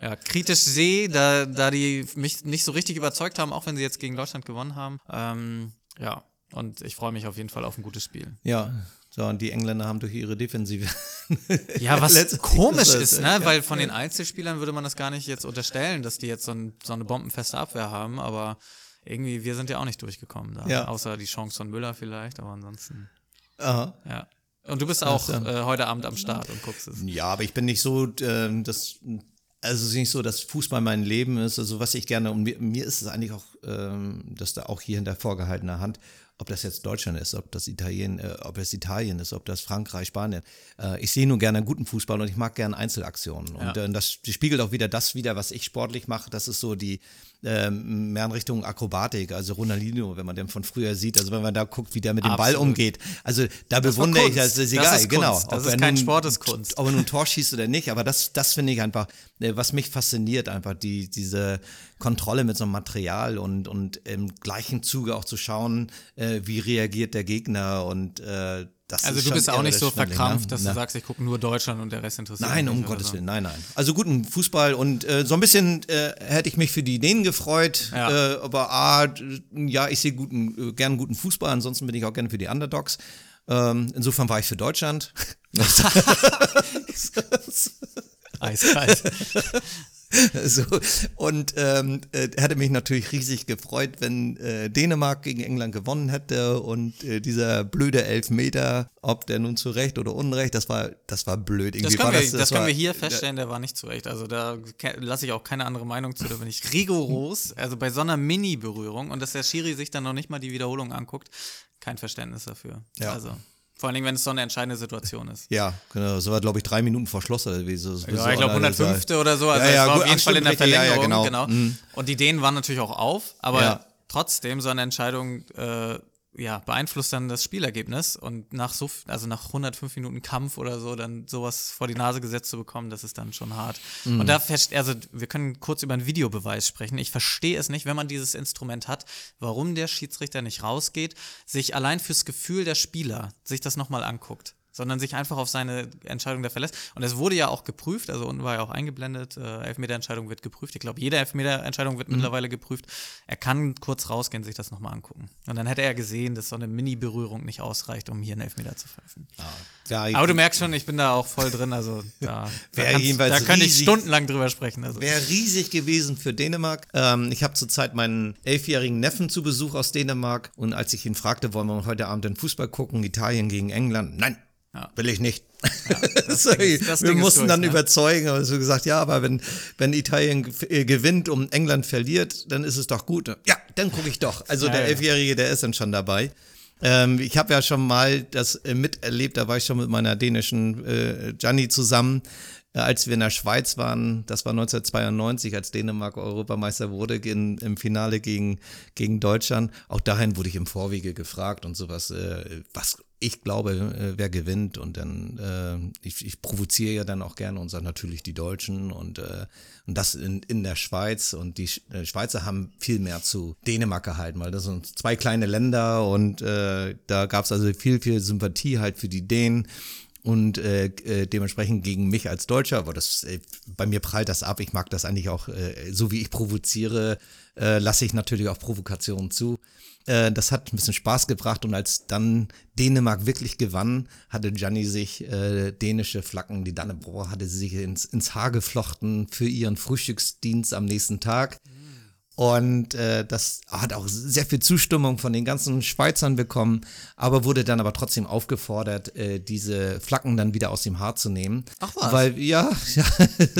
ja, kritisch sehe, da, da die mich nicht so richtig überzeugt haben, auch wenn sie jetzt gegen Deutschland gewonnen haben. Ähm, ja, und ich freue mich auf jeden Fall auf ein gutes Spiel. Ja. So, und die Engländer haben durch ihre Defensive. Ja, was komisch ist, äh, ne? ja. Weil von den Einzelspielern würde man das gar nicht jetzt unterstellen, dass die jetzt so, ein, so eine bombenfeste Abwehr haben, aber irgendwie, wir sind ja auch nicht durchgekommen da. Ja. Außer die Chance von Müller vielleicht, aber ansonsten, Aha. ja. Und du bist auch äh, heute Abend am Start und guckst es. Ja, aber ich bin nicht so, ähm, das, also es ist nicht so, dass Fußball mein Leben ist. Also was ich gerne, und mir, mir ist es eigentlich auch, ähm, dass da auch hier hinter vorgehaltener Hand, ob das jetzt Deutschland ist, ob das Italien, äh, ob es Italien ist, ob das Frankreich, Spanien. Äh, ich sehe nur gerne guten Fußball und ich mag gerne Einzelaktionen. Und Ja. äh, das spiegelt auch wieder das wieder, was ich sportlich mache. Das ist so die ähm, mehr in Richtung Akrobatik, also Ronaldinho, wenn man den von früher sieht, also wenn man da guckt, wie der mit dem Ball Absolut. umgeht. Also da Das bewundere ich, das ist Das egal, ist genau. Das ist kein nun- Sport, das ist Kunst. ob er nun Tor schießt oder nicht, aber das, das finde ich einfach, äh, was mich fasziniert, einfach die, diese Kontrolle mit so einem Material und, und im gleichen Zuge auch zu schauen, äh, wie reagiert der Gegner und äh, das Also du bist auch nicht so Schwindling, ne? verkrampft, dass Na. du sagst, ich gucke nur Deutschland und der Rest interessiert Nein, mich um nicht oder Gottes so. Willen, nein, nein. Also guten Fußball und äh, so ein bisschen äh, hätte ich mich für die Dänen gefreut, Ja. äh, aber d- ja, ich sehe guten, äh, gern guten Fußball, ansonsten bin ich auch gerne für die Underdogs. Ähm, insofern war ich für Deutschland. Eiskalt. so, und ähm, äh, hätte mich natürlich riesig gefreut, wenn äh, Dänemark gegen England gewonnen hätte und äh, dieser blöde Elfmeter, ob der nun zu Recht oder Unrecht, das war, das war blöd. Das Irgendwie können, war wir, das, können war- wir hier feststellen, der war nicht zurecht. Also da lasse ich auch keine andere Meinung zu. Da bin ich rigoros. Also bei so einer Mini-Berührung und dass der Schiri sich dann noch nicht mal die Wiederholung anguckt, kein Verständnis dafür. Ja. Also vor allen Dingen, wenn es so eine entscheidende Situation ist. Ja, genau. So war, glaube ich, drei Minuten vor Schluss wie so. so Ja, ich glaube 105. oder so. Also Ja, ja, es war gut, auf jeden Fall in der richtig, ja, Verlängerung. genau. genau. Mhm. Und die Dänen waren natürlich auch auf, aber trotzdem so eine Entscheidung äh, ja, beeinflusst dann das Spielergebnis. Und nach so, also nach 105 Minuten Kampf oder so, dann sowas vor die Nase gesetzt zu bekommen, das ist dann schon hart. Mhm. Und da also wir können kurz über einen Videobeweis sprechen. Ich verstehe es nicht, wenn man dieses Instrument hat, warum der Schiedsrichter nicht rausgeht, sich allein fürs Gefühl der Spieler sich das nochmal anguckt sondern sich einfach auf seine Entscheidung da verlässt. Und es wurde ja auch geprüft, also unten war ja auch eingeblendet, äh, Elfmeterentscheidung wird geprüft. Ich glaube, jede Elfmeterentscheidung wird mittlerweile geprüft. Er kann kurz rausgehen, sich das nochmal angucken. Und dann hätte er gesehen, dass so eine Mini-Berührung nicht ausreicht, um hier einen Elfmeter zu pfeifen. Ja, ich- Aber du merkst schon, ich bin da auch voll drin, also da, da, da könnte ich stundenlang drüber sprechen. Also. Wäre riesig gewesen für Dänemark. Ähm, ich habe zurzeit meinen elfjährigen Neffen zu Besuch aus Dänemark und als ich ihn fragte, wollen wir heute Abend den Fußball gucken, Italien gegen England? Nein, Ja. will ich nicht. Sorry, Ding ist- wir Ding mussten durch, dann ne? überzeugen, aber so gesagt, ja, aber wenn, wenn Italien äh, gewinnt und England verliert, dann ist es doch gut. Ja, dann gucke ich doch. Also Ja, der ja. Elfjährige, der ist dann schon dabei. Ähm, ich habe ja schon mal das äh, miterlebt, da war ich schon mit meiner dänischen äh, Gianni zusammen, als wir in der Schweiz waren, das war 1992, als Dänemark Europameister wurde in, im Finale gegen, gegen Deutschland. Auch dahin wurde ich im Vorwege gefragt und sowas, äh, was ich glaube, äh, wer gewinnt. Und dann, äh, ich, ich provoziere ja dann auch gerne und sage natürlich die Deutschen. Und, äh, und das in, in der Schweiz. Und die äh, Schweizer haben viel mehr zu Dänemark gehalten, weil das sind zwei kleine Länder. Und äh, da gab es also viel, viel Sympathie halt für die Dänen und äh, äh, dementsprechend gegen mich als Deutscher, aber das äh, bei mir prallt das ab. Ich mag das eigentlich auch, äh, so wie ich provoziere, äh, lasse ich natürlich auch Provokationen zu. Äh, das hat ein bisschen Spaß gebracht und als dann Dänemark wirklich gewann, hatte Gianni sich äh, dänische Flaggen, die Dannebrog hatte sie sich ins, ins Haar geflochten für ihren Frühstücksdienst am nächsten Tag. Und äh, das hat auch sehr viel Zustimmung von den ganzen Schweizern bekommen, aber wurde dann aber trotzdem aufgefordert, äh, diese Flaggen dann wieder aus dem Haar zu nehmen. Ach was? Weil, ja, ja,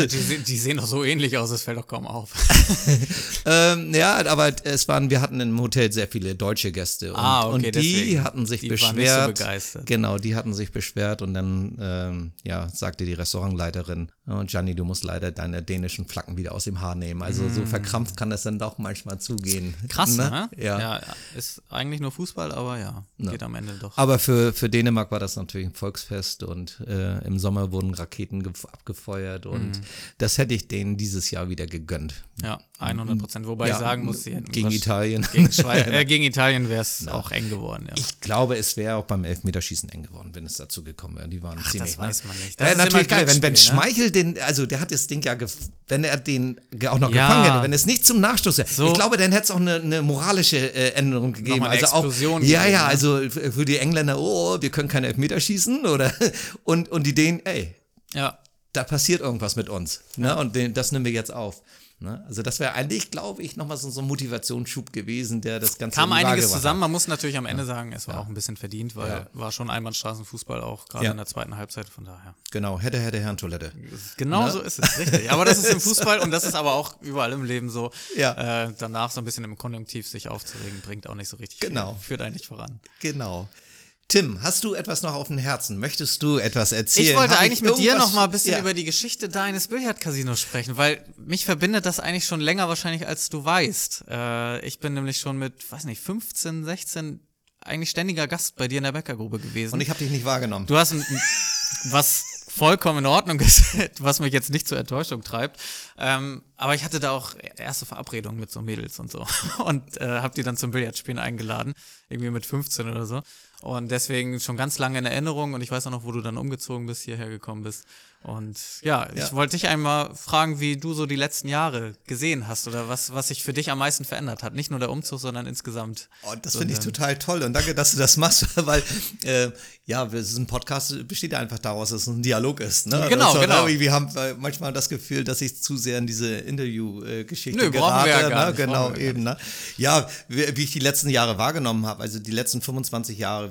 Die, die sehen doch so ähnlich aus, es fällt doch kaum auf. ähm, ja, aber es waren, wir hatten im Hotel sehr viele deutsche Gäste und, Ah, okay, und die deswegen. hatten sich Die waren nicht so beschwert. begeistert. Genau, die hatten sich beschwert und dann ähm, ja, sagte die Restaurantleiterin, oh, Gianni, du musst leider deine dänischen Flaggen wieder aus dem Haar nehmen. Also so verkrampft kann das dann doch manchmal zugehen. Krass, ne? Ja. ja. Ist eigentlich nur Fußball, aber ja, geht am Ende doch. Aber für, für Dänemark war das natürlich ein Volksfest und äh, im Sommer wurden Raketen gef- abgefeuert und Mhm. das hätte ich denen dieses Jahr wieder gegönnt. Ja, 100 Prozent. Wobei Ja, ich sagen muss, sie hätten gegen wahrsch- Italien. Gegen, äh, gegen Italien wäre es auch eng geworden, ja. Ich glaube, es wäre auch beim Elfmeterschießen eng geworden, wenn es dazu gekommen wäre. Die waren ziemlich. das weiß man nicht. Das ist natürlich immer geil, wenn, wenn ne? Schmeichel den, also der hat das Ding ja, wenn er den auch noch Ja. gefangen hätte, wenn es nicht zum Nachstoß wäre. So. Ich glaube, dann hätte es auch eine, eine moralische äh, Änderung gegeben. Nochmal eine also auch, Explosion ja, gegeben, ja, ne? also für die Engländer, oh, wir können keine Elfmeter schießen oder und und die Dänen, ey, Ja, da passiert irgendwas mit uns. Ne? Und den, das nehmen wir jetzt auf. Ne? Also das wäre eigentlich, glaube ich, nochmal so, so ein Motivationsschub gewesen, der das Ganze kam einiges zusammen. hat. Man muss natürlich am Ende sagen, es war auch ein bisschen verdient, weil Ja. war schon Einbahnstraßenfußball auch, gerade Ja. in der zweiten Halbzeit, von daher. Genau, hätte, hätte, Herrentoilette. Genau Ne? so ist es, richtig. Aber das ist im Fußball und das ist aber auch überall im Leben so. Ja. Äh, danach so ein bisschen im Konjunktiv sich aufzuregen, bringt auch nicht so richtig Genau. viel. Führt eigentlich voran. Genau. Tim, hast du etwas noch auf dem Herzen? Möchtest du etwas erzählen? Ich wollte Hab eigentlich mit dir noch mal ein bisschen ja. über die Geschichte deines Billardcasinos sprechen, weil mich verbindet das eigentlich schon länger wahrscheinlich, als du weißt. Äh, ich bin nämlich schon mit, weiß nicht, 15, 16 eigentlich ständiger Gast bei dir in der Bäckergrube gewesen. Und ich habe dich nicht wahrgenommen. du hast ein- was vollkommen in Ordnung ist, was mich jetzt nicht zur Enttäuschung treibt. Ähm, aber ich hatte da auch erste Verabredungen mit so Mädels und so und äh, habe die dann zum Billardspielen eingeladen, irgendwie mit 15 oder so. Und deswegen schon ganz lange in Erinnerung und ich weiß auch noch, wo du dann umgezogen bist, hierher gekommen bist. Und ja, ja. ich wollte dich einmal fragen, wie du so die letzten Jahre gesehen hast oder was, was sich für dich am meisten verändert hat. Nicht nur der Umzug, sondern insgesamt. Oh, das finde ich total toll und danke, dass du das machst, weil äh, ja, ein Podcast besteht ja einfach daraus, dass es ein Dialog ist. Ne? Genau, genau. Wir haben manchmal das Gefühl, dass ich zu sehr in diese Interview-Geschichte gerate. Wir ja gar ne? nicht, genau, eben. Ne? Ja, wie, ich die letzten Jahre wahrgenommen habe, also die letzten 25 Jahre,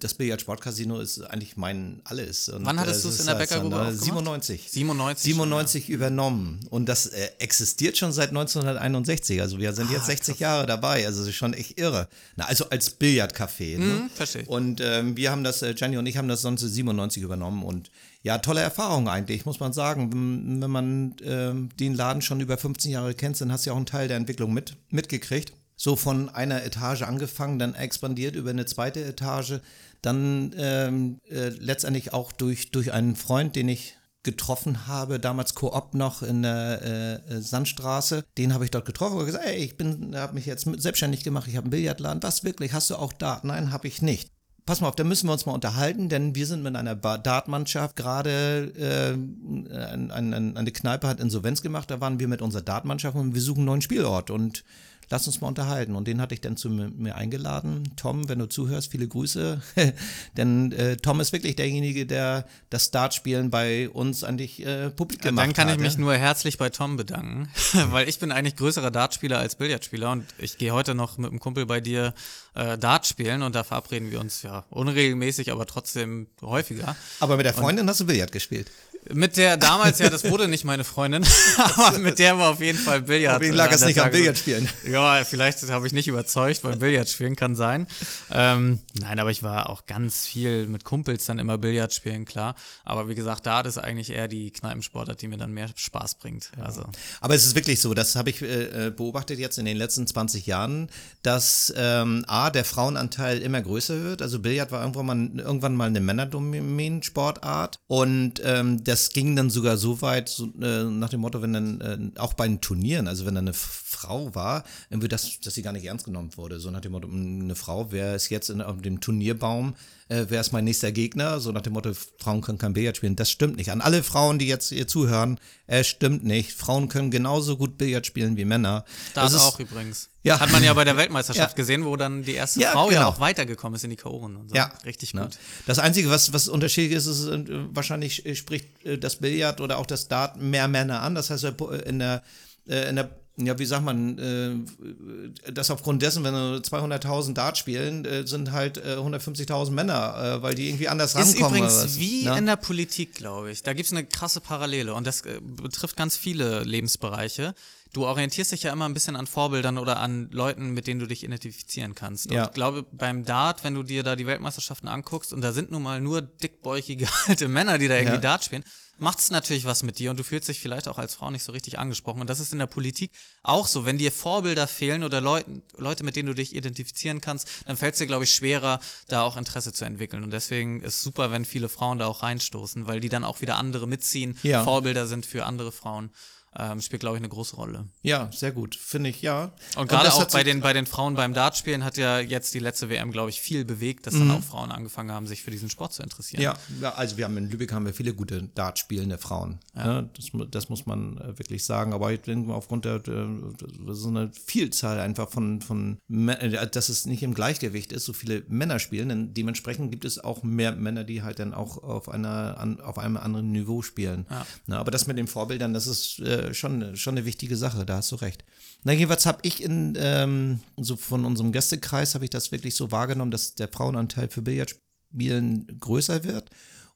das Billard Sportcasino ist eigentlich mein alles. Und, Wann hattest du es in der Bäckergrube 97. 97. 97 übernommen. Und das äh, existiert schon seit 1961. Also wir sind ah, jetzt 60 krass. Jahre dabei. Also das ist schon echt irre. Na, also als Billardcafé. Ne? Mhm, verstehe. Und ähm, wir haben das, äh, Jenny und ich haben das sonst 97 übernommen und ja, tolle Erfahrung eigentlich, muss man sagen. Wenn man äh, den Laden schon über 15 Jahre kennt, dann hast du ja auch einen Teil der Entwicklung mit, mitgekriegt. So von einer Etage angefangen, dann expandiert über eine zweite Etage, dann ähm, äh, letztendlich auch durch, durch einen Freund, den ich getroffen habe, damals Koop noch in der äh, äh Sandstraße. Den habe ich dort getroffen und gesagt, ey, ich habe mich jetzt selbstständig gemacht, ich habe einen Billardladen. Was wirklich? Hast du auch da? Nein, habe ich nicht pass mal auf, da müssen wir uns mal unterhalten, denn wir sind mit einer Dartmannschaft gerade, äh, eine, eine Kneipe hat Insolvenz gemacht, da waren wir mit unserer Dartmannschaft und wir suchen einen neuen Spielort und lass uns mal unterhalten. Und den hatte ich dann zu mir eingeladen. Tom, wenn du zuhörst, viele Grüße. Denn äh, Tom ist wirklich derjenige, der das Dartspielen bei uns eigentlich äh, publik gemacht hat. Dann kann hat, ich mich nur herzlich bei Tom bedanken, weil ich bin eigentlich größerer Dartspieler als Billardspieler und ich gehe heute noch mit einem Kumpel bei dir äh, Dart spielen und da verabreden wir uns ja unregelmäßig, aber trotzdem häufiger. Aber mit der Freundin und hast du Billard gespielt? Mit der damals, ja, das wurde nicht meine Freundin, aber mit der war auf jeden Fall Billard. Wie lag es nicht am Billardspielen? Ja, vielleicht habe ich nicht überzeugt beim Billardspielen, kann sein. Ähm, nein, aber ich war auch ganz viel mit Kumpels dann immer Billard spielen, klar. Aber wie gesagt, da ist eigentlich eher die Kneipensportart, die mir dann mehr Spaß bringt. Ja. Also. Aber es ist wirklich so, das habe ich äh, beobachtet jetzt in den letzten 20 Jahren, dass ähm, A, der Frauenanteil immer größer wird. Also Billard war irgendwann mal, irgendwann mal eine Männerdomain-Sportart und ähm, das ging dann sogar so weit, so, äh, nach dem Motto, wenn dann äh, auch bei den Turnieren, also wenn dann eine Frau war, irgendwie das, dass sie gar nicht ernst genommen wurde. So nach dem Motto, eine Frau, wer ist jetzt in, auf dem Turnierbaum, äh, wer ist mein nächster Gegner? So nach dem Motto, Frauen können kein Billard spielen. Das stimmt nicht. An alle Frauen, die jetzt hier zuhören, es stimmt nicht. Frauen können genauso gut Billard spielen wie Männer. Das, das auch übrigens. Ja. Hat man ja bei der Weltmeisterschaft ja. gesehen, wo dann die erste ja, Frau genau. ja auch weitergekommen ist in die K.O.-Runden und so. Ja. Richtig gut. Das Einzige, was, was unterschiedlich ist, ist, äh, wahrscheinlich äh, spricht das Billard oder auch das Dart mehr Männer an. Das heißt, in der, in der ja, wie sagt man, äh, das aufgrund dessen, wenn 200.000 Dart spielen, äh, sind halt äh, 150.000 Männer, äh, weil die irgendwie anders rankommen. Ist übrigens wie Na? Ne? in der Politik, glaube ich. Da gibt es eine krasse Parallele und das äh, betrifft ganz viele Lebensbereiche. Du orientierst dich ja immer ein bisschen an Vorbildern oder an Leuten, mit denen du dich identifizieren kannst. Und ja. ich glaube, beim Dart, wenn du dir da die Weltmeisterschaften anguckst, und da sind nun mal nur dickbäuchige alte Männer, die da irgendwie ja. Dart spielen, macht es natürlich was mit dir und du fühlst dich vielleicht auch als Frau nicht so richtig angesprochen. Und das ist in der Politik auch so. Wenn dir Vorbilder fehlen oder Leute, Leute mit denen du dich identifizieren kannst, dann fällt es dir, glaube ich, schwerer, da auch Interesse zu entwickeln. Und deswegen ist es super, wenn viele Frauen da auch reinstoßen, weil die dann auch wieder andere mitziehen, ja. Vorbilder sind für andere Frauen ähm, spielt, glaube ich, eine große Rolle. Ja, sehr gut, finde ich, ja. Und gerade auch bei den, bei den Frauen beim Dartspielen hat ja jetzt die letzte WM, glaube ich, viel bewegt, dass mhm. dann auch Frauen angefangen haben, sich für diesen Sport zu interessieren. Ja, also wir haben in Lübeck haben wir viele gute Dartspielende Frauen. Ja. Ne? Das, das, muss man äh, wirklich sagen. Aber ich denke, aufgrund der, so eine Vielzahl einfach von, von äh, dass es nicht im Gleichgewicht ist, so viele Männer spielen, denn dementsprechend gibt es auch mehr Männer, die halt dann auch auf einer auf einem anderen Niveau spielen. Ja. Ne? aber das mit den Vorbildern, das ist äh, schon, schon eine wichtige Sache, da hast du recht. Na, jedenfalls habe ich in, ähm, so von unserem Gästekreis habe ich das wirklich so wahrgenommen, dass der Frauenanteil für Billardspielen größer wird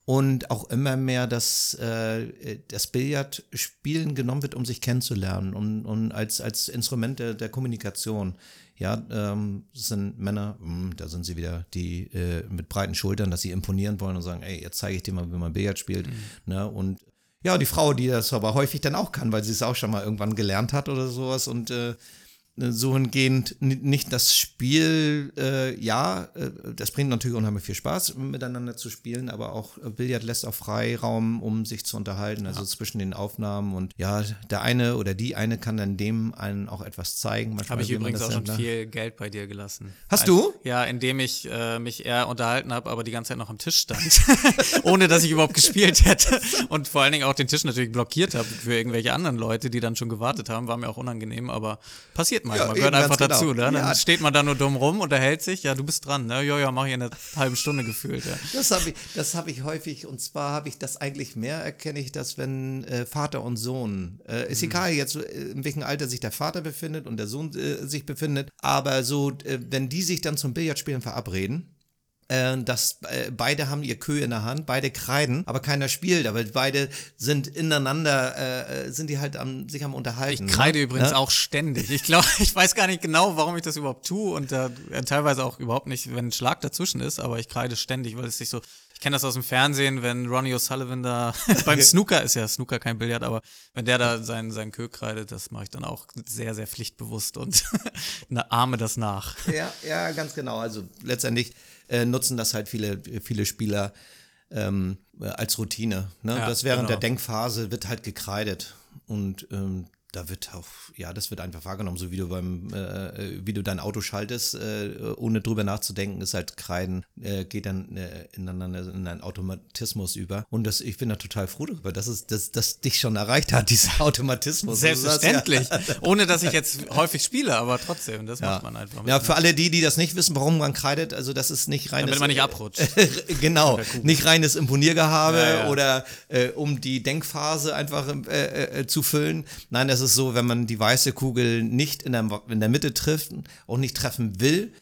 und auch immer mehr das, äh, das Billardspielen genommen wird, um sich kennenzulernen und, und als, als Instrument der, der Kommunikation. Ja, ähm, das sind Männer, mh, hm, da sind sie wieder, die äh, mit breiten Schultern, dass sie imponieren wollen und sagen, ey, jetzt zeige ich dir mal, wie man Billard spielt. Mhm. Ne? Und ja, die Frau, die das aber häufig dann auch kann, weil sie es auch schon mal irgendwann gelernt hat oder sowas. Und äh, so hingehend nicht das Spiel, äh, ja, äh, das bringt natürlich unheimlich viel Spaß, miteinander zu spielen, aber auch Billard lässt auch Freiraum, um sich zu unterhalten, also ja. zwischen den Aufnahmen und ja, der eine oder die eine kann dann dem einen auch etwas zeigen. Habe ich übrigens auch schon viel Geld bei dir gelassen. Hast also, du? Ja, indem ich äh, mich eher unterhalten habe, aber die ganze Zeit noch am Tisch stand, ohne dass ich überhaupt gespielt hätte und vor allen Dingen auch den Tisch natürlich blockiert habe für irgendwelche anderen Leute, die dann schon gewartet haben, war mir auch unangenehm, aber passiert passiert manchmal, ja, gehört einfach genau. dazu. Ne? Dann ja. steht man da nur dumm rum, unterhält sich, ja, du bist dran, ne? Ja, ja, mach ich in einer halben Stunde gefühlt. Ja. Das habe ich, hab ich häufig und zwar habe ich das eigentlich mehr, erkenne ich das, wenn äh, Vater und Sohn, äh, ist mhm. egal jetzt, äh, in welchem Alter sich der Vater befindet und der Sohn äh, sich befindet, aber so, äh, wenn die sich dann zum Billardspielen verabreden, dass äh, beide haben ihr Kö in der Hand, beide kreiden, aber keiner spielt, aber beide sind ineinander, äh, sind die halt am, sich am unterhalten. Ich kreide ne? übrigens ja? auch ständig. Ich glaube, ich weiß gar nicht genau, warum ich das überhaupt tue und äh, teilweise auch überhaupt nicht, wenn ein Schlag dazwischen ist, aber ich kreide ständig, weil es sich so ich kenne das aus dem Fernsehen, wenn Ronnie O'Sullivan da beim Snooker, ist ja Snooker kein Billard, aber wenn der da seinen, seinen Kö kreidet, das mache ich dann auch sehr, sehr pflichtbewusst und ahme das nach. Ja, ja, ganz genau. Also letztendlich äh, nutzen das halt viele, viele Spieler ähm, als Routine. Ne? Ja, das während genau. der Denkphase wird halt gekreidet. Und ähm, da wird auch, ja, das wird einfach wahrgenommen, so wie du beim, äh, wie du dein Auto schaltest, äh, ohne drüber nachzudenken, ist halt Kreiden, äh, geht dann äh, in, einen, in einen Automatismus über. Und das, ich bin da total froh darüber, dass es, dass das dich schon erreicht hat, dieser Automatismus. Selbstverständlich. Das, ja. Ohne dass ich jetzt häufig spiele, aber trotzdem, das ja. macht man einfach. Ja, für alle die, die das nicht wissen, warum man kreidet, also das ist nicht reines. Damit man nicht abrutscht. genau, nicht reines Imponiergehabe ja, oder äh, um die Denkphase einfach äh, äh, zu füllen. Nein, das ist so, wenn man die weiße Kugel nicht in der, in der Mitte trifft, auch nicht treffen will,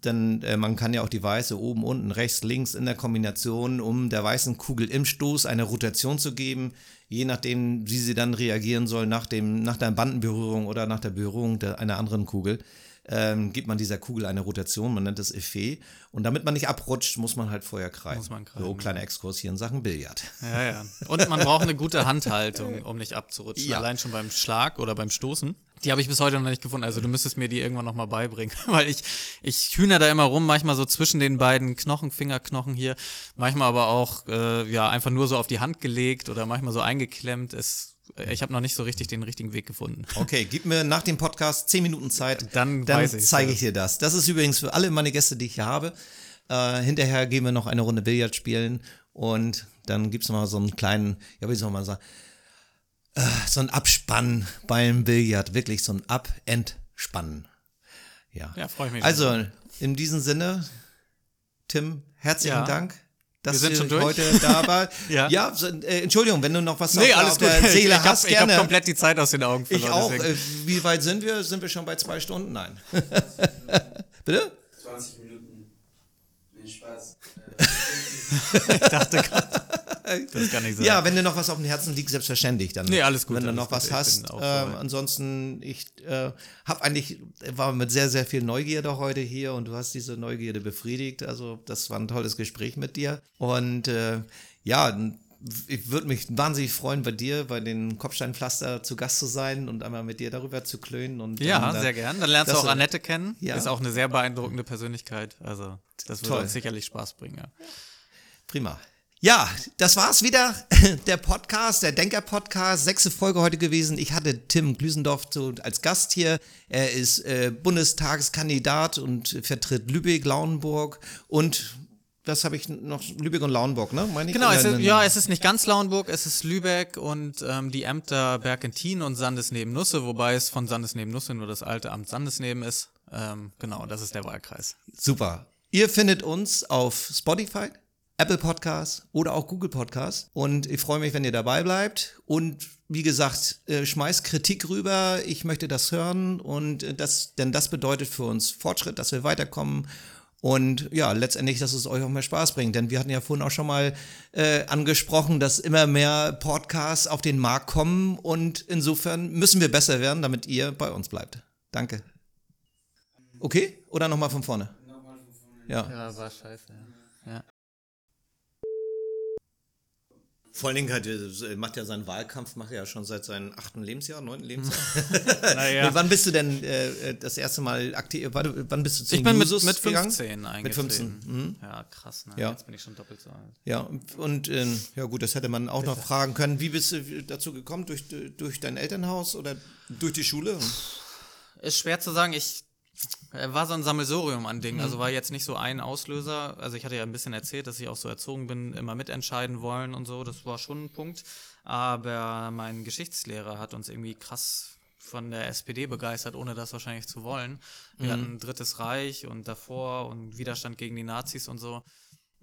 dann äh, man kann ja auch die weiße oben, unten, rechts, links in der Kombination, um der weißen Kugel im Stoß eine Rotation zu geben, je nachdem, wie sie dann reagieren soll nach, dem, nach der Bandenberührung oder nach der Berührung der, einer anderen Kugel ähm, gibt man dieser Kugel eine Rotation, man nennt das Effet. Und damit man nicht abrutscht, muss man halt vorher kreisen. Muss man kreisen. So, kleiner Exkurs hier in Sachen Billard. Ja, ja. Und man braucht eine gute Handhaltung, um nicht abzurutschen. Ja. Allein schon beim Schlag oder beim Stoßen. Die habe ich bis heute noch nicht gefunden. Also du müsstest mir die irgendwann noch mal beibringen, weil ich ich hühner da immer rum, manchmal so zwischen den beiden Knochen, Fingerknochen hier, manchmal aber auch äh, ja einfach nur so auf die Hand gelegt oder manchmal so eingeklemmt. Es ich habe noch nicht so richtig den richtigen Weg gefunden. Okay, gib mir nach dem Podcast zehn Minuten Zeit. Dann, dann zeige ich dir das. Das ist übrigens für alle meine Gäste, die ich hier habe. Äh, hinterher gehen wir noch eine Runde Billard spielen und dann gibt es mal so einen kleinen, ja, wie soll man sagen, äh, so ein Abspann beim Billard. Wirklich so ein Ab-Entspannen. Ja, ja freue ich mich. Also, in diesem Sinne, Tim, herzlichen ja. Dank dass Wir sind du schon heute da war. ja, ja äh, Entschuldigung, wenn du noch was nee, auf, auf der gut. Seele ich hast, hab, gerne. Ich habe komplett die Zeit aus den Augen verloren. Ich auch. Deswegen. Äh, wie weit sind wir? Sind wir schon bei zwei Stunden? Nein. Bitte? 20 Minuten. Nee, Spaß. ich dachte gerade. Das kann nicht sein. Ja, wenn dir noch was auf dem Herzen liegt, selbstverständlich. Dann, nee, alles gut. Wenn du noch was hast. Äh, ansonsten, ich äh, habe eigentlich, war mit sehr, sehr viel Neugierde heute hier und du hast diese Neugierde befriedigt. Also, das war ein tolles Gespräch mit dir. Und äh, ja, ich würde mich wahnsinnig freuen, bei dir, bei den Kopfsteinpflaster zu Gast zu sein und einmal mit dir darüber zu klönen. Und ja, dann, sehr gern. Dann lernst du auch Annette kennen. Ja. Ist auch eine sehr beeindruckende Persönlichkeit. Also, das wird uns sicherlich Spaß bringen. Ja. Prima. Ja, das war's wieder. Der Podcast, der Denker-Podcast, sechste Folge heute gewesen. Ich hatte Tim Glüsendorf als Gast hier. Er ist äh, Bundestagskandidat und vertritt Lübeck, Lauenburg und was habe ich noch? Lübeck und Lauenburg, ne? Meine ich? Genau, es ist, ja, es ist nicht ganz Lauenburg, es ist Lübeck und ähm, die Ämter Bergentin und Sandesneben-Nusse, wobei es von Sandesneben-Nusse nur das alte Amt Sandesneben ist. Ähm, genau, das ist der Wahlkreis. Super. Ihr findet uns auf Spotify, Apple Podcasts oder auch Google Podcasts. Und ich freue mich, wenn ihr dabei bleibt. Und wie gesagt, äh, schmeißt Kritik rüber. Ich möchte das hören. Und äh, das, denn das bedeutet für uns Fortschritt, dass wir weiterkommen. Und ja, letztendlich, dass es euch auch mehr Spaß bringt. Denn wir hatten ja vorhin auch schon mal äh, angesprochen, dass immer mehr Podcasts auf den Markt kommen. Und insofern müssen wir besser werden, damit ihr bei uns bleibt. Danke. Okay? Oder nochmal von vorne? Nochmal von vorne. Ja. Ja, war scheiße. Ja. Vor allen Dingen hat, er- macht ja seinen Wahlkampf, macht er ja schon seit seinem achten Lebensjahr, neunten Lebensjahr. Naja. Wann bist du denn äh, das erste Mal aktiv? Wann bist du zu Ich bin mit, mit gegangen? 15 eingetreten. Mit 15. Mhm. Ja, krass, ne? Ja. Jetzt bin ich schon doppelt so alt. Ja, und ähm, ja gut, das hätte man auch noch fragen können. Wie bist du dazu gekommen? Durch, durch dein Elternhaus oder durch die Schule? Ist schwer zu sagen, ich äh, war so ein Sammelsurium an Dingen, also war jetzt nicht so ein Auslöser. Also ich hatte ja ein bisschen erzählt, dass ich auch so erzogen bin, immer mitentscheiden wollen und so, das war schon ein Punkt. Aber mein Geschichtslehrer hat uns irgendwie krass von der SPD begeistert, ohne das wahrscheinlich zu wollen. Wir hatten ein Drittes Reich und davor und Widerstand gegen die Nazis und so.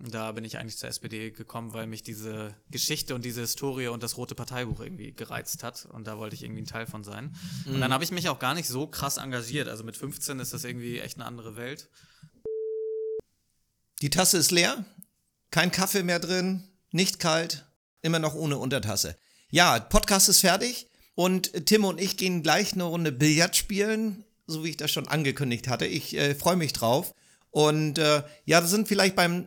Und Da bin ich eigentlich zur SPD gekommen, weil mich diese Geschichte und diese Historie und das Rote Parteibuch irgendwie gereizt hat. Und da wollte ich irgendwie ein Teil von sein. Und dann habe ich mich auch gar nicht so krass engagiert. Also mit 15 ist das irgendwie echt eine andere Welt. Die Tasse ist leer, kein Kaffee mehr drin, nicht kalt, immer noch ohne Untertasse. Ja, Podcast ist fertig und Tim und ich gehen gleich eine Runde Billard spielen, so wie ich das schon angekündigt hatte. Ich äh, freue mich drauf. Und äh, ja, das sind vielleicht beim,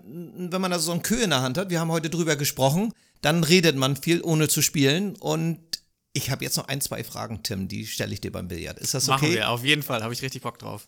wenn man da so ein Kö in der Hand hat, wir haben heute drüber gesprochen, dann redet man viel, ohne zu spielen. Und ich habe jetzt noch ein, zwei Fragen, Tim, die stelle ich dir beim Billard. Ist das okay? Machen wir, auf jeden Fall, habe ich richtig Bock drauf.